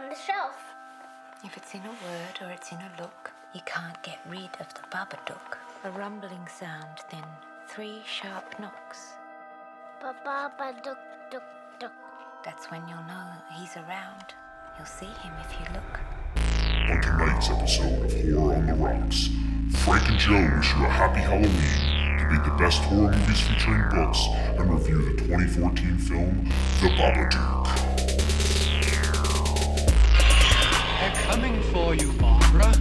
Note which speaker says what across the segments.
Speaker 1: on the shelf.
Speaker 2: If it's in a word or it's in a look, you can't get rid of the Babadook. A rumbling sound, then three sharp knocks.
Speaker 1: Ba ba ba duk duk duk.
Speaker 2: That's when you'll know he's around. You'll see him if you look.
Speaker 3: On tonight's episode of Horror on the Rocks, Frank and Joe wish you a happy Halloween, debate the best horror movies featuring books, and review the 2014 film The Babadook.
Speaker 4: Coming for you, Barbara.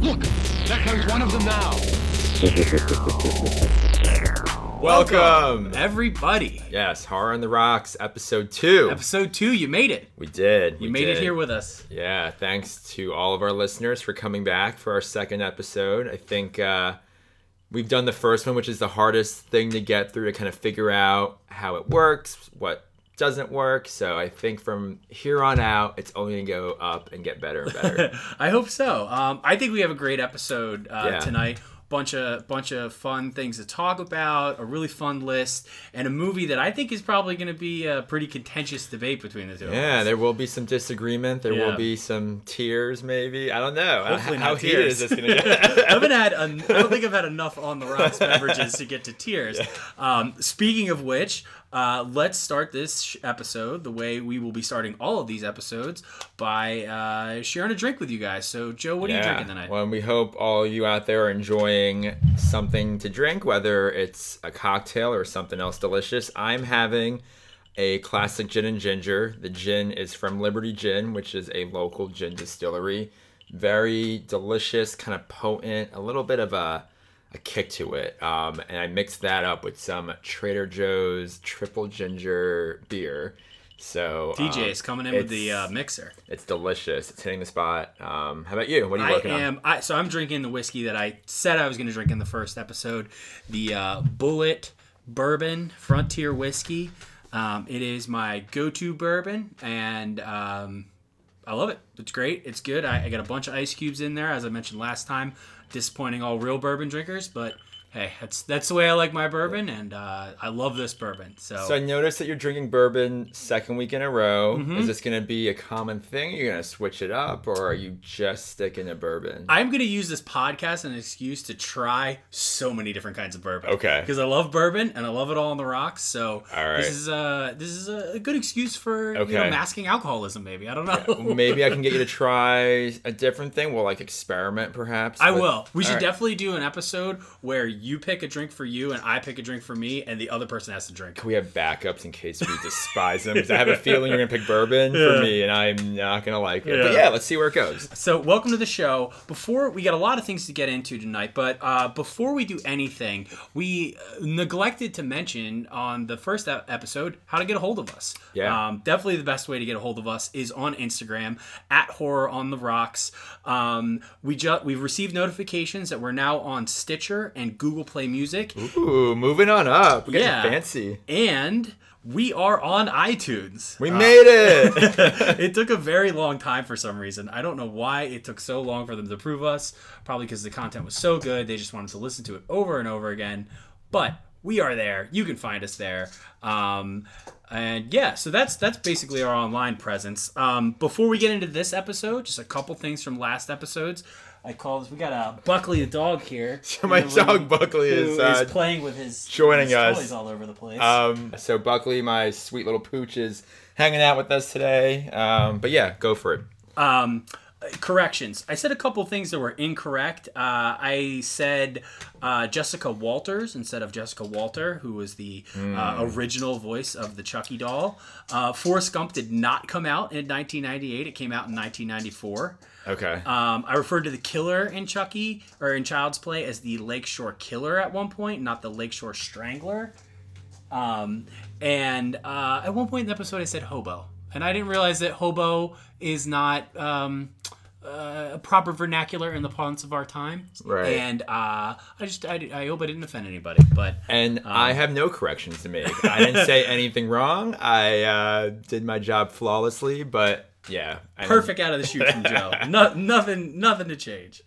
Speaker 4: Look, there comes one of them now.
Speaker 5: Welcome.
Speaker 6: everybody.
Speaker 5: Yes, Horror on the Rocks, episode two.
Speaker 6: Episode two, you made it.
Speaker 5: we did.
Speaker 6: You
Speaker 5: we
Speaker 6: made it here with us.
Speaker 5: Yeah, thanks to all of our listeners for coming back for our second episode. I think uh, we've done the first one, which is the hardest thing to get through to kind of figure out how it works, what doesn't work. So I think from here on out, it's only going to go up and get better and better.
Speaker 6: I hope so. Um, I think we have a great episode uh,
Speaker 5: Yeah.
Speaker 6: tonight. Bunch of bunch of fun things to talk about. A really fun list and a movie that I think is probably going to be a pretty contentious debate between the two. of
Speaker 5: yeah, there will be some disagreement. There
Speaker 6: Yeah.
Speaker 5: will be some tears, maybe. I don't know.
Speaker 6: Hopefully
Speaker 5: how
Speaker 6: not
Speaker 5: heated
Speaker 6: tears.
Speaker 5: is this going to get?
Speaker 6: I haven't had. an- I don't think I've had enough on the rocks beverages to get to tears. Um, speaking of which, uh, let's start this sh- episode the way we will be starting all of these episodes by uh, sharing a drink with you guys. So, Joe, what are you drinking tonight?
Speaker 5: Well, we hope all you out there are enjoying something to drink, whether it's a cocktail or something else delicious. I'm having a classic gin and ginger. The gin is from Liberty Gin, which is a local gin distillery. Very delicious, kind of potent, a little bit of a a kick to it. Um, and I mixed that up with some Trader Joe's triple ginger beer. So um,
Speaker 6: is coming in with the uh, mixer.
Speaker 5: it's delicious. It's hitting the spot. Um, how about you? What are you working on?
Speaker 6: I am. I, so I'm drinking the whiskey that I said I was going to drink in the first episode, the uh, Bulleit Bourbon Frontier Whiskey. Um, it is my go-to bourbon, and um, I love it. It's great. It's good. I, I got a bunch of ice cubes in there, as I mentioned last time. Disappointing all real bourbon drinkers, but hey, that's that's the way I like my bourbon, and uh, I love this bourbon. So.
Speaker 5: So I noticed that you're drinking bourbon second week in a row.
Speaker 6: Mm-hmm.
Speaker 5: Is this going to be a common thing? You're going to switch it up, or are you just sticking to bourbon?
Speaker 6: I'm going to use this podcast as an excuse to try so many different kinds of bourbon.
Speaker 5: Okay.
Speaker 6: Because I love bourbon and I love it all on the rocks. So
Speaker 5: All right.
Speaker 6: this is uh this is a good excuse for you know masking alcoholism. Maybe I don't know.
Speaker 5: Maybe I can get you to try a different thing. We'll like experiment, perhaps.
Speaker 6: I
Speaker 5: with-
Speaker 6: will. We should
Speaker 5: All right.
Speaker 6: definitely do an episode where you pick a drink for you and I pick a drink for me, and the other person has to drink.
Speaker 5: We have backups in case we despise them. 'cause I have a feeling you're gonna pick bourbon for me, and I'm not gonna like it. But
Speaker 6: Yeah.
Speaker 5: yeah, let's see where it goes.
Speaker 6: So, welcome to the show. Before we got a lot of things to get into tonight, but uh, before we do anything, we uh, neglected to mention on the first episode how to get a hold of us.
Speaker 5: Yeah.
Speaker 6: Um, definitely the best way to get a hold of us is on Instagram at Horror on the Rocks. Um, we just we've received notifications that we're now on Stitcher and Google Play Music,
Speaker 5: Ooh, moving on up. We're getting
Speaker 6: Yeah.
Speaker 5: fancy.
Speaker 6: and we are on iTunes.
Speaker 5: We made it.
Speaker 6: it took a very long time for some reason. I don't know why it took so long for them to approve us. Probably because the content was so good, they just wanted to listen to it over and over again. But we are there. You can find us there. Um, and yeah, so that's that's basically our online presence. Um, before we get into this episode, just a couple things from last episodes. I call this. We got a Buckley the dog here.
Speaker 5: So my dog Buckley
Speaker 6: who
Speaker 5: is, uh,
Speaker 6: playing with his
Speaker 5: joining
Speaker 6: his
Speaker 5: us.
Speaker 6: toys all over the place.
Speaker 5: Um, so Buckley, my sweet little pooch, is hanging out with us today. Um, but yeah, go for it.
Speaker 6: Um, corrections. I said a couple things that were incorrect. Uh, I said uh, Jessica Walters instead of Jessica Walter, who was the uh, original voice of the Chucky doll. Uh, Forrest Gump did not come out in 1998. It came out in 1994.
Speaker 5: Okay.
Speaker 6: Um, I referred to the killer in Chucky or in Child's Play as the Lakeshore Killer at one point, not the Lakeshore Strangler. Um, and uh, at one point in the episode, I said hobo, and I didn't realize that hobo is not um, uh, a proper vernacular in the parlance of our time.
Speaker 5: Right.
Speaker 6: And uh, I just I, I hope I didn't offend anybody, but
Speaker 5: and I have no corrections to make. I didn't say anything wrong. I uh, did my job flawlessly. But yeah, I
Speaker 6: perfect out of the chute from Joe. no, nothing, nothing to change.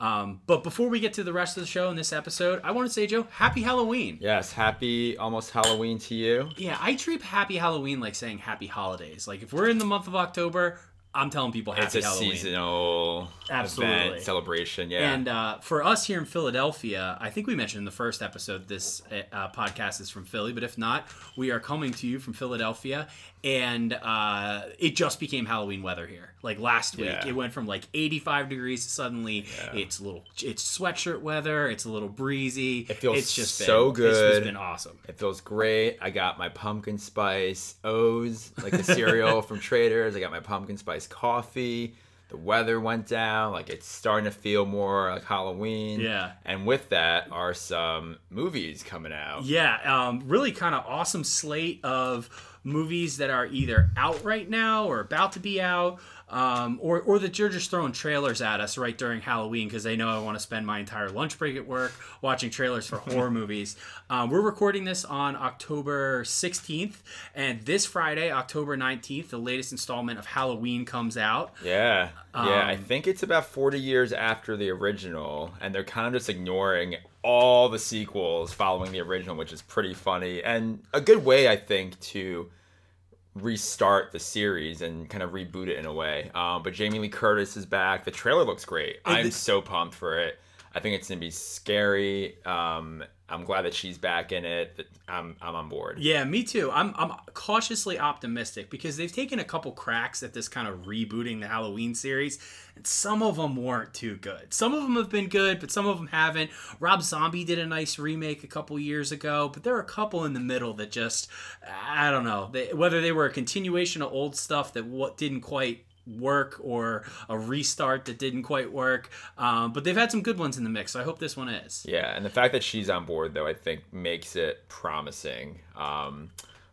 Speaker 6: Um, but before we get to the rest of the show in this episode, I want to say, Joe, happy Halloween.
Speaker 5: Yes, happy almost Halloween to you.
Speaker 6: Yeah, I treat happy Halloween like saying happy holidays. Like if we're in the month of October, I'm telling people happy
Speaker 5: It's a
Speaker 6: Halloween.
Speaker 5: seasonal
Speaker 6: Absolutely.
Speaker 5: event celebration. Yeah.
Speaker 6: And uh, for us here in Philadelphia, I think we mentioned in the first episode this uh, podcast is from Philly, but if not, we are coming to you from Philadelphia, and uh, it just became Halloween weather here. Like last week,
Speaker 5: Yeah.
Speaker 6: it went from like 85 degrees suddenly it's a little, it's sweatshirt weather, it's a little breezy.
Speaker 5: It feels
Speaker 6: it's just
Speaker 5: so
Speaker 6: been, It's, it's
Speaker 5: good.
Speaker 6: been awesome.
Speaker 5: It feels great. I got my pumpkin spice O's, like the cereal from Traders. I got my pumpkin spice coffee. The weather went down. Like it's starting to feel more like Halloween.
Speaker 6: Yeah.
Speaker 5: And with that are some movies coming out.
Speaker 6: Yeah, um, really kind of awesome slate of movies that are either out right now or about to be out, um, or or that you're just throwing trailers at us right during Halloween because they know I want to spend my entire lunch break at work watching trailers for horror movies. Um, we're recording this on October 16th, and this Friday, October 19th, the latest installment of Halloween comes out.
Speaker 5: Yeah. Yeah. I
Speaker 6: Um,
Speaker 5: think it's about 40 years after the original, and they're kind of just ignoring all the sequels following the original, which is pretty funny and a good way, I think, to restart the series and kind of reboot it in a way. Um, but Jamie Lee Curtis is back. The trailer looks great. I'm
Speaker 6: the-
Speaker 5: so pumped for it. I think it's gonna be scary. Um, I'm glad that she's back in it. I'm I'm on board.
Speaker 6: Yeah, me too. I'm I'm cautiously optimistic because they've taken a couple cracks at this kind of rebooting the Halloween series, and some of them weren't too good. Some of them have been good, but some of them haven't. Rob Zombie did a nice remake a couple years ago, but there are a couple in the middle that just I don't know they, whether they were a continuation of old stuff that what didn't quite work or a restart that didn't quite work. Um, but they've had some good ones in the mix. So I hope this one is.
Speaker 5: Yeah, and the fact that she's on board though, I think makes it promising. Um,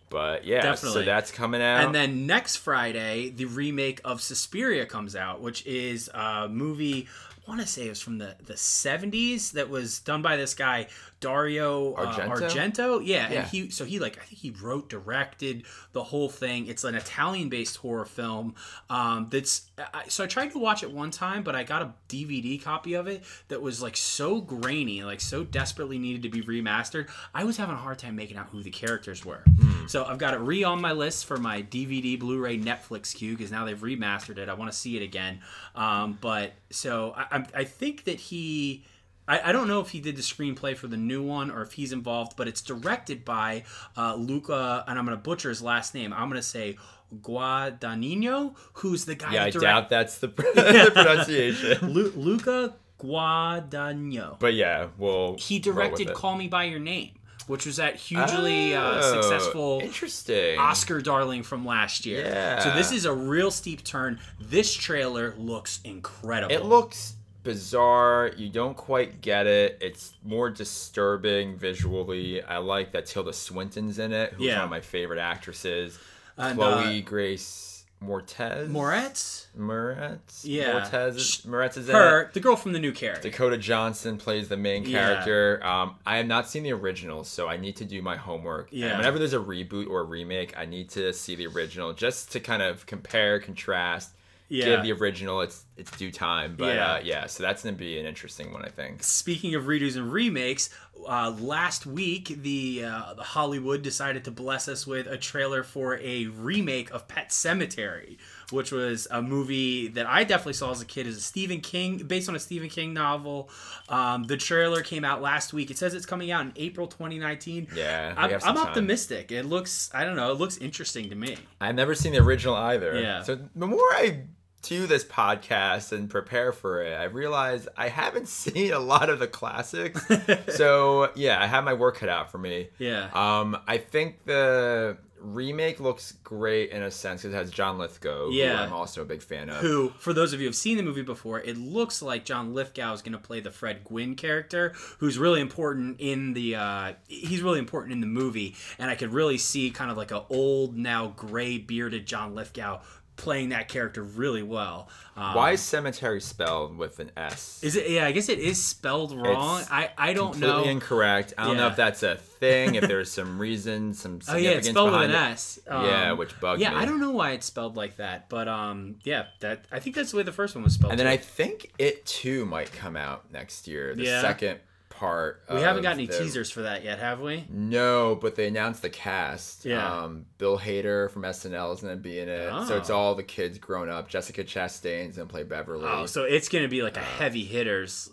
Speaker 5: but yeah,
Speaker 6: Definitely.
Speaker 5: so that's coming out.
Speaker 6: And then next Friday, the remake of Suspiria comes out, which is a movie. I want to say it was from the, the 70s that was done by this guy Dario uh,
Speaker 5: Argento?
Speaker 6: Argento. Yeah,
Speaker 5: Yeah.
Speaker 6: and he so he like I think he wrote, directed the whole thing. It's an Italian-based horror film. Um, that's I, so I tried to watch it one time, but I got a DVD copy of it that was like so grainy, like so desperately needed to be remastered. I was having a hard time making out who the characters were. So I've got it re on my list for my DVD, Blu-ray, Netflix queue because now they've remastered it. I want to see it again. Um, but so I, I, I think that he. I, I don't know if he did the screenplay for the new one or if he's involved, but it's directed by uh, Luca, and I'm going to butcher his last name. I'm going to say Guadagnino, who's the guy
Speaker 5: yeah, I
Speaker 6: direct-
Speaker 5: doubt that's the, the pronunciation.
Speaker 6: Lu- Luca Guadagnino.
Speaker 5: But yeah, we'll.
Speaker 6: He directed. Call Me by Your Name, which was that hugely uh,
Speaker 5: Oh,
Speaker 6: successful
Speaker 5: Interesting.
Speaker 6: Oscar darling from last year.
Speaker 5: Yeah.
Speaker 6: So this is a real steep turn. This trailer looks incredible.
Speaker 5: It looks bizarre. You don't quite get it. It's more disturbing visually. I like that Tilda Swinton's in it, who's
Speaker 6: Yeah.
Speaker 5: one of my favorite actresses.
Speaker 6: And,
Speaker 5: Chloe Grace Mortez.
Speaker 6: Moretz,
Speaker 5: Moretz.
Speaker 6: Yeah.
Speaker 5: Mortez. Is, Moretz is in it.
Speaker 6: her, the girl from the new character.
Speaker 5: Dakota Johnson plays the main
Speaker 6: Yeah.
Speaker 5: character. Um, I have not seen the original, so I need to do my homework. And
Speaker 6: Yeah.
Speaker 5: whenever there's a reboot or a remake, I need to see the original just to kind of compare, contrast,
Speaker 6: Yeah.
Speaker 5: give the original its its due time. But
Speaker 6: Yeah.
Speaker 5: uh, yeah, so that's gonna be an interesting one, I think.
Speaker 6: Speaking of redos and remakes, uh, last week the, uh, the Hollywood decided to bless us with a trailer for a remake of Pet Sematary, which was a movie that I definitely saw as a kid as a Stephen King, based on a Stephen King novel. Um, the trailer came out last week. It says it's coming out in April 2019.
Speaker 5: Yeah,
Speaker 6: I'm, I'm optimistic. It looks, I don't know, it looks interesting to me.
Speaker 5: I've never seen the original either.
Speaker 6: Yeah.
Speaker 5: So the more I do this podcast and prepare for it, I realize I haven't seen a lot of the classics. so yeah, I have my work cut out for me.
Speaker 6: Yeah.
Speaker 5: Um, I think the remake looks great in a sense because it has John Lithgow,
Speaker 6: Yeah.
Speaker 5: who I'm also a big fan of.
Speaker 6: who, for those of you who have seen the movie before, it looks like John Lithgow is going to play the Fred Gwynne character, who's really important in the. Uh, he's really important in the movie, and I could really see kind of like a old, now gray bearded John Lithgow playing that character really well. Um,
Speaker 5: Why is cemetery spelled with an S?
Speaker 6: is it? Yeah, I guess it is spelled wrong.
Speaker 5: It's
Speaker 6: I I don't
Speaker 5: completely
Speaker 6: know.
Speaker 5: incorrect. I don't know if that's a thing. if there's some reason, some
Speaker 6: Oh yeah, it's spelled with an
Speaker 5: it.
Speaker 6: S.
Speaker 5: Yeah,
Speaker 6: Um,
Speaker 5: which bugged
Speaker 6: yeah,
Speaker 5: me.
Speaker 6: Yeah, I don't know why it's spelled like that, but um, yeah, that I think that's the way the first one was spelled.
Speaker 5: And then
Speaker 6: too.
Speaker 5: I think it too might come out next year. The
Speaker 6: Yeah.
Speaker 5: second part.
Speaker 6: we haven't got any
Speaker 5: the-
Speaker 6: teasers for that yet, have we?
Speaker 5: No, but they announced the cast.
Speaker 6: Yeah.
Speaker 5: Um, Bill Hader from SNL is going to be in it. So it's
Speaker 6: Oh.
Speaker 5: all the kids grown up. Jessica Chastain's going to play Beverly.
Speaker 6: Oh, so it's gonna be like a heavy hitters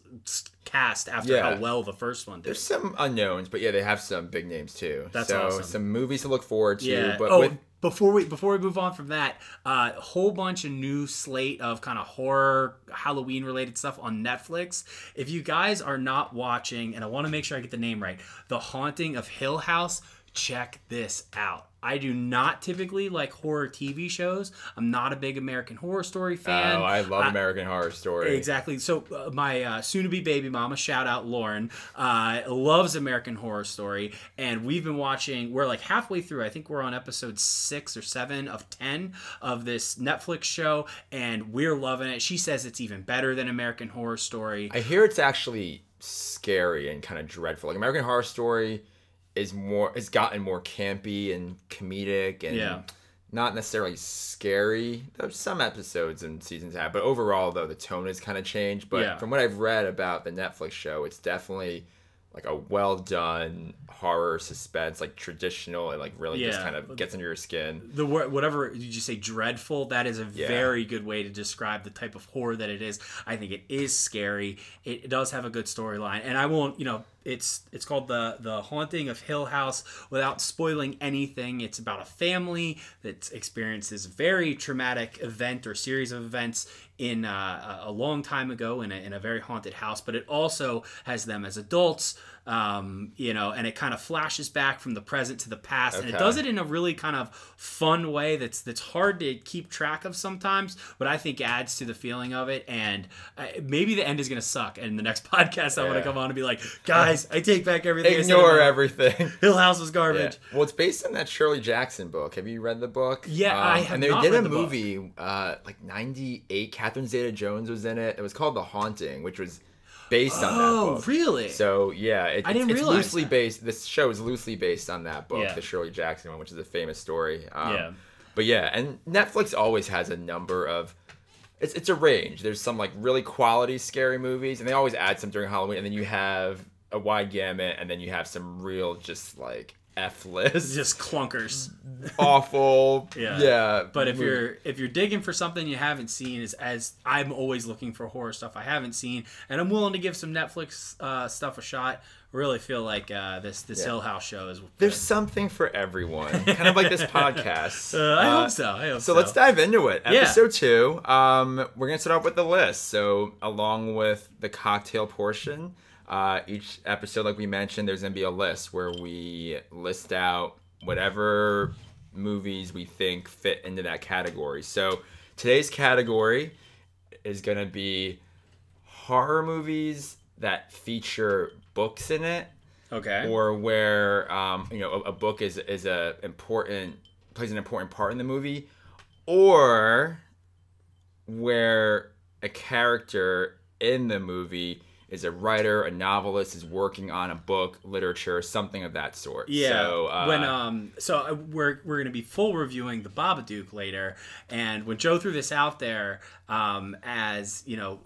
Speaker 6: cast after
Speaker 5: Yeah.
Speaker 6: how well the first one did.
Speaker 5: There's some unknowns, but yeah, they have some big names too.
Speaker 6: That's
Speaker 5: so
Speaker 6: awesome.
Speaker 5: some movies to look forward to.
Speaker 6: Yeah.
Speaker 5: But
Speaker 6: oh,
Speaker 5: with
Speaker 6: before we before we move on from that, uh, a whole bunch of new slate of kind of horror Halloween related stuff on Netflix. If you guys are not watching, and I want to make sure I get the name right, The Haunting of Hill House, check this out. I do not typically like horror TV shows. I'm not a big American Horror Story fan.
Speaker 5: oh, I love
Speaker 6: I-
Speaker 5: American Horror Story.
Speaker 6: Exactly. So uh, my uh, soon-to-be baby mama, shout out Lauren, uh, loves American Horror Story, and we've been watching. We're like halfway through. I think we're on episode six or seven of ten of this Netflix show, and we're loving it. She says it's even better than American Horror Story.
Speaker 5: I hear it's actually scary and kind of dreadful. Like American Horror Story is more has gotten more campy and comedic and
Speaker 6: Yeah.
Speaker 5: not necessarily scary. There's some episodes and seasons have, but overall though the tone has kind of changed. But
Speaker 6: Yeah.
Speaker 5: from what I've read about the Netflix show, it's definitely like a well done horror suspense, like traditional and like really just kind of gets under your skin.
Speaker 6: the word whatever did you say dreadful that is a
Speaker 5: Yeah.
Speaker 6: very good way to describe the type of horror that it is i think it is scary it, does have a good storyline and i won't you know it's it's called the the haunting of hill house. Without spoiling anything it's about a family that experiences a very traumatic event or series of events in uh, a long time ago in a, in a very haunted house but it also has them as adults um, you know and it kind of flashes back from the present to the past and it does it in a really kind of fun way that's that's hard to keep track of sometimes but i think adds to the feeling of it and uh, maybe the end is going to suck and the next podcast i want to come on and be like guys i take back everything
Speaker 5: Ignore everything.
Speaker 6: hill house was
Speaker 5: Yeah.
Speaker 6: garbage
Speaker 5: Well, it's based on that Shirley Jackson book. Have you read the book?
Speaker 6: Yeah, I have
Speaker 5: And they did a
Speaker 6: the
Speaker 5: movie, uh, like '98. Catherine Zeta-Jones was in it. It was called The Haunting, which was based on that
Speaker 6: oh
Speaker 5: book.
Speaker 6: really
Speaker 5: So yeah, it,
Speaker 6: I didn't
Speaker 5: it's, it's loosely
Speaker 6: that.
Speaker 5: based. This show is loosely based on that book,
Speaker 6: Yeah.
Speaker 5: the Shirley Jackson one, which is a famous story. Um,
Speaker 6: Yeah.
Speaker 5: But yeah, and Netflix always has a number of. It's it's a range. There's some like really quality scary movies, and they always add some during Halloween, and then you have a wide gamut, and then you have some real just like f list,
Speaker 6: just clunkers
Speaker 5: awful.
Speaker 6: Yeah.
Speaker 5: yeah.
Speaker 6: But if you're if you're digging for something you haven't seen, is as I'm always looking for horror stuff I haven't seen, and I'm willing to give some Netflix uh, stuff a shot. Really feel like uh, this this
Speaker 5: Yeah.
Speaker 6: Hill House show is.
Speaker 5: there's something for everyone, kind of like this podcast.
Speaker 6: Uh, I
Speaker 5: Uh,
Speaker 6: hope so. I hope
Speaker 5: So
Speaker 6: so.
Speaker 5: let's dive into it.
Speaker 6: Yeah.
Speaker 5: Episode two. Um, we're gonna start off with the list. So along with the cocktail portion, uh, each episode, like we mentioned, there's gonna be a list where we list out whatever movies we think fit into that category. So today's category is gonna be horror movies that feature books in it
Speaker 6: Okay.
Speaker 5: or where um, you know a, a book is is a important plays an important part in the movie, or where a character in the movie is a writer, a novelist, is working on a book, literature, something of that sort.
Speaker 6: Yeah.
Speaker 5: So, uh,
Speaker 6: when um, so uh, we're we're gonna be full reviewing the Babadook later, and when Joe threw this out there, um, as you know.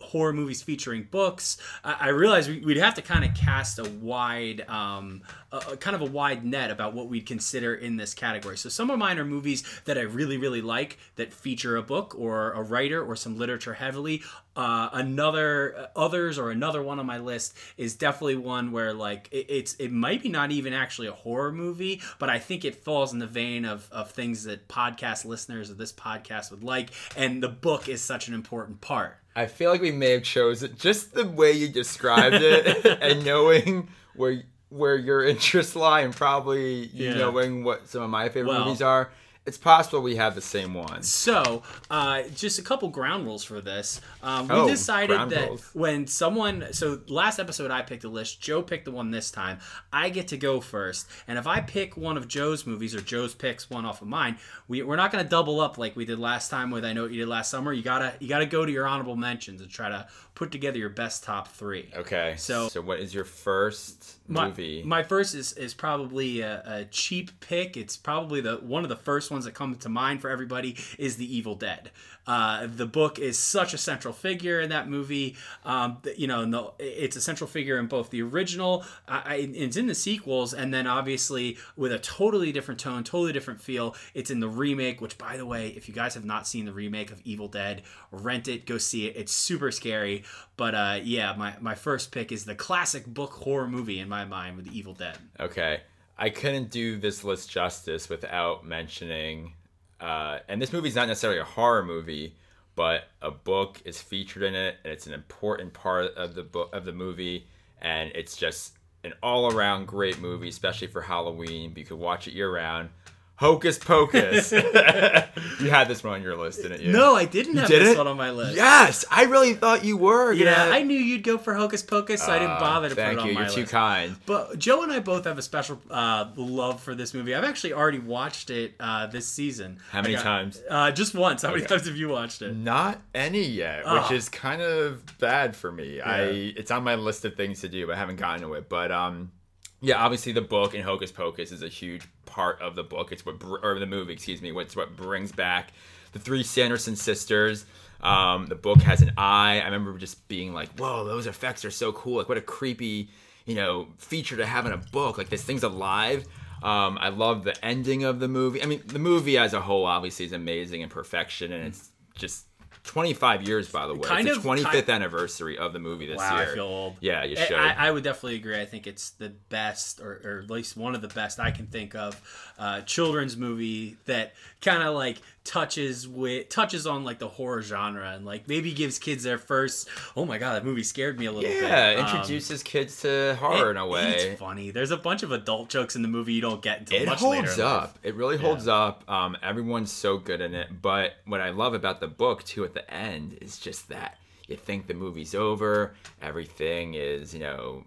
Speaker 6: Horror movies featuring books. I, realized we, we'd have to kind of cast a wide, um, a kind of a wide net about what we'd consider in this category. So some of mine are movies that I really, really like that feature a book or a writer or some literature heavily. Uh, another uh, others or another one on my list is definitely one where like it, it's it might be not even actually a horror movie, but I think it falls in the vein of of things that podcast listeners of this podcast would like, and the book is such an important part.
Speaker 5: I feel like we may have chosen just the way you described it, and knowing where where your interests lie, and probably you
Speaker 6: Yeah.
Speaker 5: knowing what some of my favorite
Speaker 6: Well-
Speaker 5: movies are. It's possible we have the same one.
Speaker 6: So, uh, just a couple ground rules for this. Um, we
Speaker 5: Oh,
Speaker 6: decided that
Speaker 5: rules.
Speaker 6: when someone, so last episode I picked a list, Joe picked the one this time. I get to go first, and if I pick one of Joe's movies or Joe's picks one off of mine, we, we're not going to double up like we did last time with I know what you did last summer. You gotta you gotta go to your honorable mentions and try to put together your best top three.
Speaker 5: Okay.
Speaker 6: So-
Speaker 5: so what is your first
Speaker 6: My,
Speaker 5: movie?
Speaker 6: my first is, is probably a, a cheap pick. It's probably the one of the first ones that comes to mind for everybody is The Evil Dead. Uh, the book is such a central figure in that movie. Um, you know, the, it's a central figure in both the original, uh, it's in the sequels, and then obviously with a totally different tone, totally different feel. It's in the remake. Which, by the way, if you guys have not seen the remake of Evil Dead, rent it, go see it. It's super scary. But uh, yeah, my, my first pick is the classic book horror movie in my mind with The Evil Dead.
Speaker 5: Okay. I couldn't do this list justice without mentioning, uh, and this movie's not necessarily a horror movie, but a book is featured in it, and it's an important part of the book of the movie, and it's just an all-around great movie, especially for Halloween. You could watch it year-round. Hocus Pocus. you had this one on your list, didn't you?
Speaker 6: No, I didn't have
Speaker 5: did
Speaker 6: this one on my list.
Speaker 5: Yes, I really thought you were.
Speaker 6: Yeah,
Speaker 5: gonna-
Speaker 6: I knew you'd go for Hocus Pocus, so I didn't
Speaker 5: Uh,
Speaker 6: bother to put
Speaker 5: Thank
Speaker 6: it on
Speaker 5: you.
Speaker 6: my
Speaker 5: You're too kind.
Speaker 6: But Joe and I both have a special uh, love for this movie. I've actually already watched it uh, this season.
Speaker 5: How many
Speaker 6: got-
Speaker 5: times?
Speaker 6: Uh, just once. How many times have you watched it?
Speaker 5: Not any yet,
Speaker 6: Oh.
Speaker 5: which is kind of bad for me. I it's on my list of things to do, but I haven't gotten to it. But um, yeah, obviously the book in Hocus Pocus is a huge part of the book. It's what or the movie, excuse me. What's what brings back the three Sanderson sisters. Um, the book has an eye. I remember just being like, "Whoa, those effects are so cool! Like, what a creepy, you know, feature to have in a book. Like, this thing's alive." Um, I love the ending of the movie. I mean, the movie as a whole obviously is amazing and perfection, and it's just 25 years, by the way.
Speaker 6: Kind
Speaker 5: it's
Speaker 6: of-
Speaker 5: the 25th anniversary of the movie this
Speaker 6: Wow,
Speaker 5: year.
Speaker 6: I feel old.
Speaker 5: Yeah, you should.
Speaker 6: I, I would definitely agree. I think it's the best, or, or at least one of the best I can think of, uh, children's movie that kind of like touches with touches on like the horror genre and like maybe gives kids their first. Oh my god, that movie scared me a little bit.
Speaker 5: yeah,
Speaker 6: Um,
Speaker 5: introduces kids to horror in a way.
Speaker 6: It's funny. There's a bunch of adult jokes in the movie you don't get until
Speaker 5: it
Speaker 6: much
Speaker 5: holds
Speaker 6: life.
Speaker 5: up. It really holds up. Um, everyone's so good in it. But what I love about the book too at the end is just that you think the movie's over, everything is you know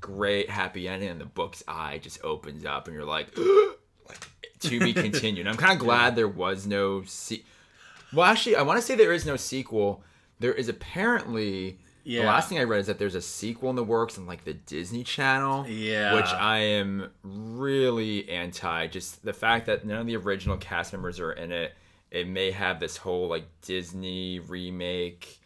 Speaker 5: great, happy ending, and the book's eye just opens up, and you're like, like to be continued. I'm kind of glad there was no se- Well, actually, I want to say there is no sequel. There is apparently. The last thing I read is that there's a sequel in the works on like the Disney Channel.
Speaker 6: Yeah.
Speaker 5: Which I am really anti. Just the fact that none of the original cast members are in it. It may have this whole like Disney remake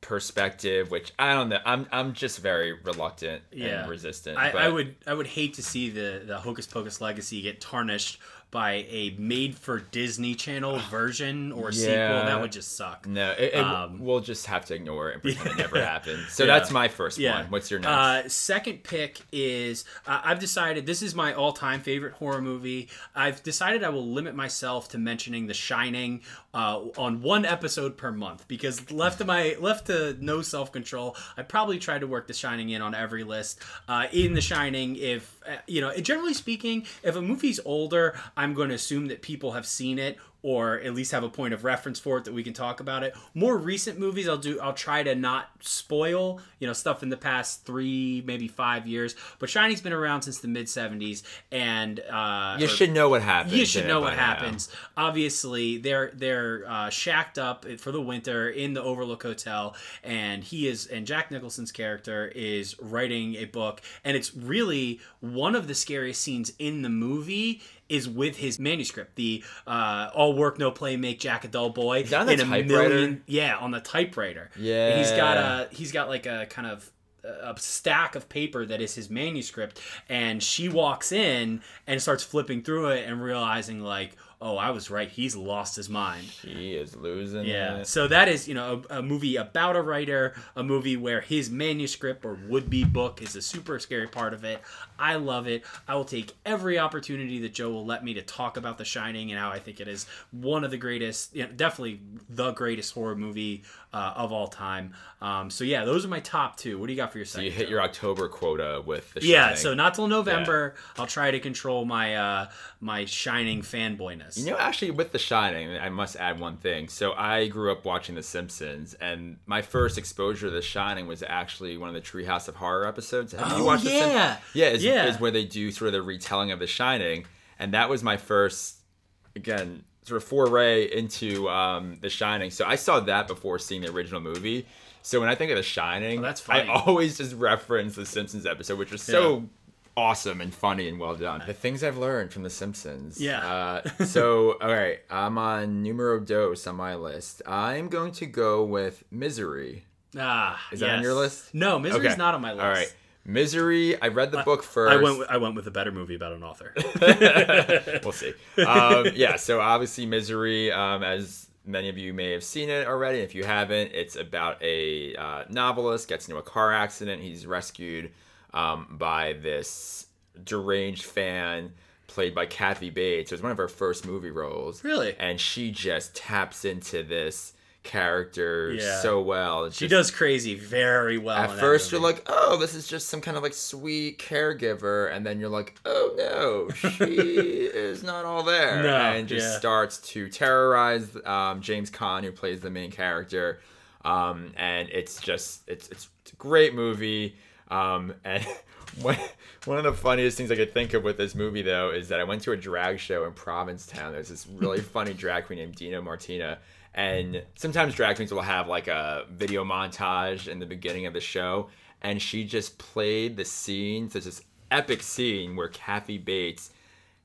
Speaker 5: perspective, which I don't know. I'm I'm just very reluctant
Speaker 6: Yeah.
Speaker 5: and resistant.
Speaker 6: I,
Speaker 5: but
Speaker 6: I would I would hate to see the the Hocus Pocus legacy get tarnished by a made for Disney Channel version or sequel. That would just suck.
Speaker 5: No, it, it-
Speaker 6: Um,
Speaker 5: we'll just have to ignore it and pretend it never happened. So
Speaker 6: Yeah.
Speaker 5: that's my first one. What's your next?
Speaker 6: Uh, second pick is uh, I've decided this is my all-time favorite horror movie. I've decided I will limit myself to mentioning The Shining uh, on one episode per month because left to my left to no self-control, I probably try to work The Shining in on every list. Uh, in The Shining, if uh, you know, generally speaking, if a movie's older, I'm going to assume that people have seen it or at least have a point of reference for it that we can talk about it. More recent movies, I'll do. I'll try to not spoil, you know, stuff in the past three, maybe five years. But Shining's been around since the mid '70s, and uh,
Speaker 5: you
Speaker 6: or-
Speaker 5: should know what happens.
Speaker 6: you should know what
Speaker 5: now.
Speaker 6: happens. Obviously, they're they're uh, shacked up for the winter in the Overlook Hotel, and he is and Jack Nicholson's character is writing a book, and it's really one of the scariest scenes in the movie is with his manuscript. The uh, all work no play make Jack a dull boy
Speaker 5: that on the
Speaker 6: in a
Speaker 5: typewriter?
Speaker 6: million yeah on the typewriter. And he's got a he's got like a kind of a stack of paper that is his manuscript and she walks in and starts flipping through it and realizing like oh i was right he's lost his mind
Speaker 5: He is losing
Speaker 6: yeah
Speaker 5: it.
Speaker 6: so that is you know a, a movie about a writer a movie where his manuscript or would-be book is a super scary part of it i love it i will take every opportunity that joe will let me to talk about the shining and how i think it is one of the greatest you know, definitely the greatest horror movie uh, of all time. Um, so yeah, those are my top two. What do you got for your second?
Speaker 5: So You hit
Speaker 6: Joe?
Speaker 5: your October quota with the
Speaker 6: yeah. So not till November. I'll try to control my uh, my Shining fanboyness.
Speaker 5: You know, actually, with The Shining, I must add one thing. So I grew up watching The Simpsons, and my first exposure to The Shining was actually one of the Treehouse of Horror episodes. Have you
Speaker 6: Oh,
Speaker 5: watched The Sim-
Speaker 6: yeah.
Speaker 5: yeah, is,
Speaker 6: Yeah.
Speaker 5: is where they do sort of the retelling of The Shining, and that was my first, again, sort of foray into um, The Shining. So I saw that before seeing the original movie. So when I think of The Shining,
Speaker 6: Oh, that's
Speaker 5: I always just reference The Simpsons episode, which was so awesome and funny and well done. The things I've learned from The Simpsons.
Speaker 6: Yeah.
Speaker 5: Uh, so, all right, I'm on numero dos on my list. I'm going to go with Misery.
Speaker 6: Ah,
Speaker 5: Is that on your list?
Speaker 6: No, Misery's
Speaker 5: Okay.
Speaker 6: not on my list.
Speaker 5: All right. Misery, I read the book first.
Speaker 6: I went. With, I went with a better movie about an author.
Speaker 5: we'll see. Um, yeah, so obviously, Misery, um, as many of you may have seen it already. If you haven't, it's about a uh, novelist gets into a car accident. He's rescued um, by this deranged fan played by Kathy Bates. It was one of her first movie roles.
Speaker 6: Really?
Speaker 5: And she just taps into this character
Speaker 6: Yeah.
Speaker 5: so well. It's
Speaker 6: she
Speaker 5: just-
Speaker 6: does crazy very well.
Speaker 5: at first, you're like, oh, this is just some kind of like sweet caregiver, and then you're like, oh no, she is not all there,
Speaker 6: No,
Speaker 5: and just
Speaker 6: yeah.
Speaker 5: starts to terrorize um, James Caan, who plays the main character, um, and it's just it's it's a great movie, um, and. One, one of the funniest things I could think of with this movie, though, is that I went to a drag show in Provincetown. There's this really funny drag queen named Dina Martina, and sometimes drag queens will have like a video montage in the beginning of the show, and she just played the scene. There's this epic scene where Kathy Bates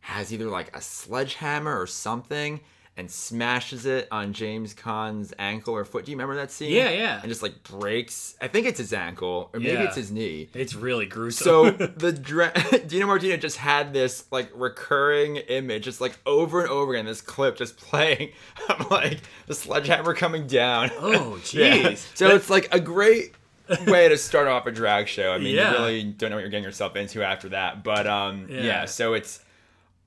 Speaker 5: has either like a sledgehammer or something and smashes it on James Caan's ankle or foot. Do you remember that scene?
Speaker 6: Yeah, yeah.
Speaker 5: And just like breaks. I think it's his ankle, or maybe
Speaker 6: Yeah.
Speaker 5: it's his knee.
Speaker 6: it's really gruesome.
Speaker 5: So the dra- Dina Martina just had this like recurring image, just like over and over again. This clip just playing, of like the sledgehammer coming down.
Speaker 6: oh
Speaker 5: Yeah.
Speaker 6: jeez.
Speaker 5: So it's like a great way to start off a drag show. I mean,
Speaker 6: Yeah.
Speaker 5: you really don't know what you're getting yourself into after that. But um, yeah.
Speaker 6: Yeah.
Speaker 5: so it's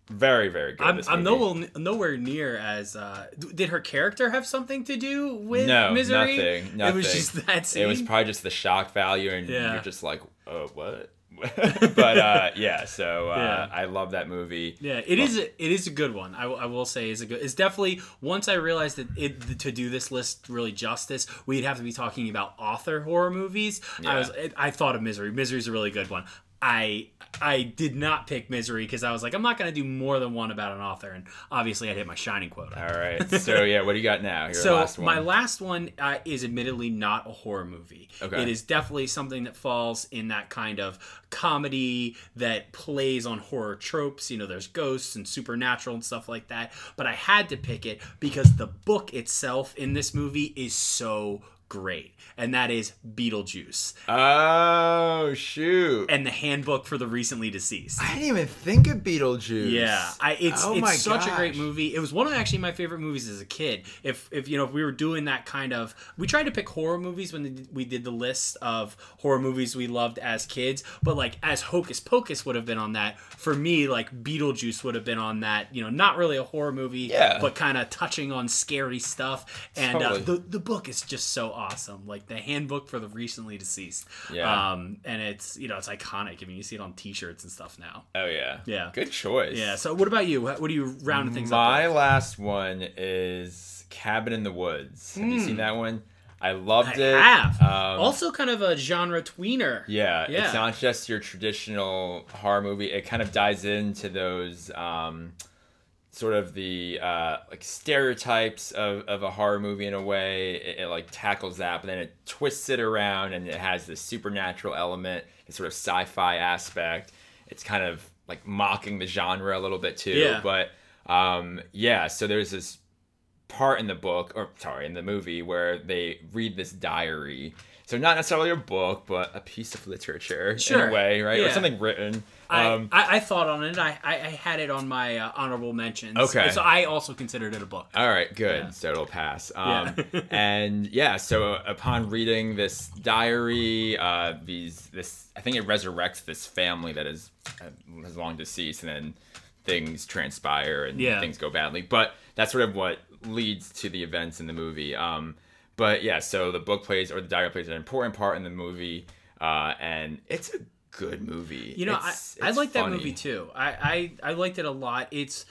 Speaker 5: very, very good.
Speaker 6: I'm, I'm
Speaker 5: movie.
Speaker 6: no, nowhere near as. Uh, d- did her character have something to do with
Speaker 5: no,
Speaker 6: misery?
Speaker 5: nothing, nothing.
Speaker 6: It was just that scene.
Speaker 5: It was probably just the shock value, and
Speaker 6: Yeah.
Speaker 5: you're just like, oh, what? but uh, yeah, so uh,
Speaker 6: Yeah.
Speaker 5: I love that movie.
Speaker 6: Yeah, it is. A, it is a good one. I, will- I will say is a good. It's definitely once I realized that it to do this list really justice, we'd have to be talking about author horror movies.
Speaker 5: Yeah.
Speaker 6: I was. I thought of Misery. Misery's a really good one. I I did not pick Misery because I was like, I'm not gonna do more than one about an author, and obviously I hit my shining quota.
Speaker 5: All right, so yeah, what do you got now? Your
Speaker 6: so
Speaker 5: last one.
Speaker 6: my last one uh, is admittedly not a horror movie.
Speaker 5: Okay.
Speaker 6: It is definitely something that falls in that kind of comedy that plays on horror tropes. You know, there's ghosts and supernatural and stuff like that. But I had to pick it because the book itself in this movie is so great, and that is Beetlejuice
Speaker 5: oh shoot!
Speaker 6: and the Handbook for the Recently Deceased.
Speaker 5: I didn't even think of Beetlejuice.
Speaker 6: Yeah, I, it's
Speaker 5: Oh
Speaker 6: it's such a great movie. It was one of actually my favorite movies as a kid. If if you know if we were doing that kind of, we tried to pick horror movies when we did the list of horror movies we loved as kids. But like as Hocus Pocus would have been on that. For me, like Beetlejuice would have been on that. You know, not really a horror movie,
Speaker 5: Yeah.
Speaker 6: but kind of touching on scary stuff. And uh, the the book is just so awesome. Like the Handbook for the Recently Deceased.
Speaker 5: Yeah.
Speaker 6: Um, and it's you know it's iconic. I mean, you see it on T-shirts and stuff now.
Speaker 5: Oh yeah.
Speaker 6: Yeah.
Speaker 5: Good choice.
Speaker 6: Yeah. So, what about you? What what do you round things
Speaker 5: My
Speaker 6: up?
Speaker 5: My last one is Cabin in the Woods. Have you seen that one? I loved
Speaker 6: Hmm. I
Speaker 5: it.
Speaker 6: have.
Speaker 5: Um,
Speaker 6: also, kind of a genre tweener.
Speaker 5: Yeah,
Speaker 6: Yeah.
Speaker 5: it's not just your traditional horror movie. It kind of dives into those um, sort of the uh, like stereotypes of, of a horror movie in a way. It, it like tackles that, but then it twists it around and it has this supernatural element, this sort of sci-fi aspect. It's kind of like mocking the genre a little bit too.
Speaker 6: Yeah.
Speaker 5: But um, yeah, so there's this part in the book, or sorry, in the movie, where they read this diary. So not necessarily a book, but a piece of literature
Speaker 6: sure.
Speaker 5: in a way, right?
Speaker 6: Yeah.
Speaker 5: Or something written.
Speaker 6: I,
Speaker 5: Um,
Speaker 6: I, I thought on it. I, I, I had it on my uh, honorable mentions.
Speaker 5: Okay.
Speaker 6: So I also considered it a book.
Speaker 5: all right, good.
Speaker 6: Yeah.
Speaker 5: So it'll pass. Um, and yeah, so upon reading this diary, uh, these this I think it resurrects this family that is uh, has long deceased, and then things transpire and
Speaker 6: Yeah.
Speaker 5: things go badly. But that's sort of what leads to the events in the movie. Um, but yeah, so the book plays or the diary plays an important part in the movie, uh, and it's a good movie.
Speaker 6: You know,
Speaker 5: It's-
Speaker 6: I, I
Speaker 5: it's
Speaker 6: like that movie too. I, I I liked it a lot. It's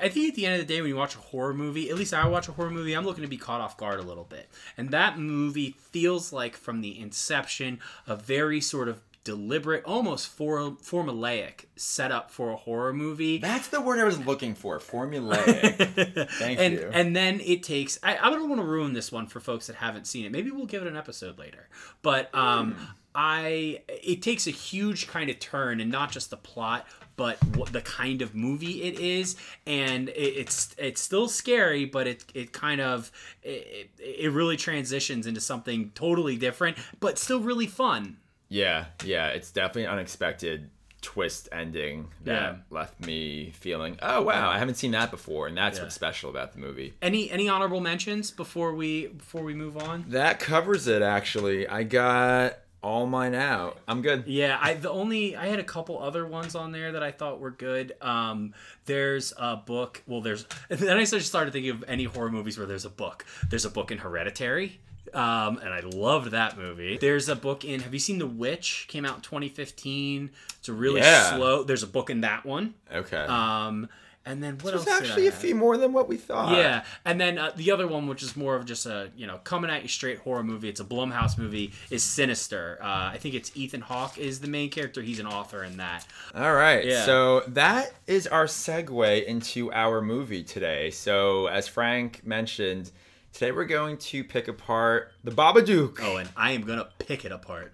Speaker 6: I think at the end of the day, when you watch a horror movie, at least I watch a horror movie, I'm looking to be caught off guard a little bit. And that movie feels like from the inception a very sort of deliberate, almost for, formulaic setup for a horror movie.
Speaker 5: That's the word I was looking for. Formulaic. Thank
Speaker 6: and
Speaker 5: you.
Speaker 6: and then it takes I, I don't want to ruin this one for folks that haven't seen it maybe we'll give it an episode later but um
Speaker 5: Hmm.
Speaker 6: I it takes a huge kind of turn and not just the plot but what the kind of movie it is and it, it's it's still scary but it it kind of it, it really transitions into something totally different but still really fun
Speaker 5: Yeah, yeah, it's definitely an unexpected twist ending that
Speaker 6: Yeah.
Speaker 5: left me feeling, oh wow, I haven't seen that before, and that's
Speaker 6: Yeah.
Speaker 5: what's special about the movie.
Speaker 6: any any honorable mentions before we before we move on
Speaker 5: That covers it. Actually, I got all mine out. I'm good.
Speaker 6: Yeah, I the only I had a couple other ones on there that I thought were good. Um, there's a book. Well, there's then I just started thinking of any horror movies where there's a book. There's a book in Hereditary. Um, and I loved that movie. There's a book in. Have you seen The Witch? Came out in 2015. It's a really
Speaker 5: Yeah.
Speaker 6: slow. There's a book in that one.
Speaker 5: Okay.
Speaker 6: Um, and then what
Speaker 5: There's
Speaker 6: else? did I
Speaker 5: actually a few more than what we thought.
Speaker 6: Yeah, and then uh, the other one, which is more of just a you know coming at you straight horror movie. It's a Blumhouse movie. Is Sinister. Uh, I think it's Ethan Hawke is the main character. He's an author in that.
Speaker 5: All right.
Speaker 6: Yeah.
Speaker 5: So that is our segue into our movie today. So as Frank mentioned, today we're going to pick apart the Babadook.
Speaker 6: Oh, and I am gonna pick it apart.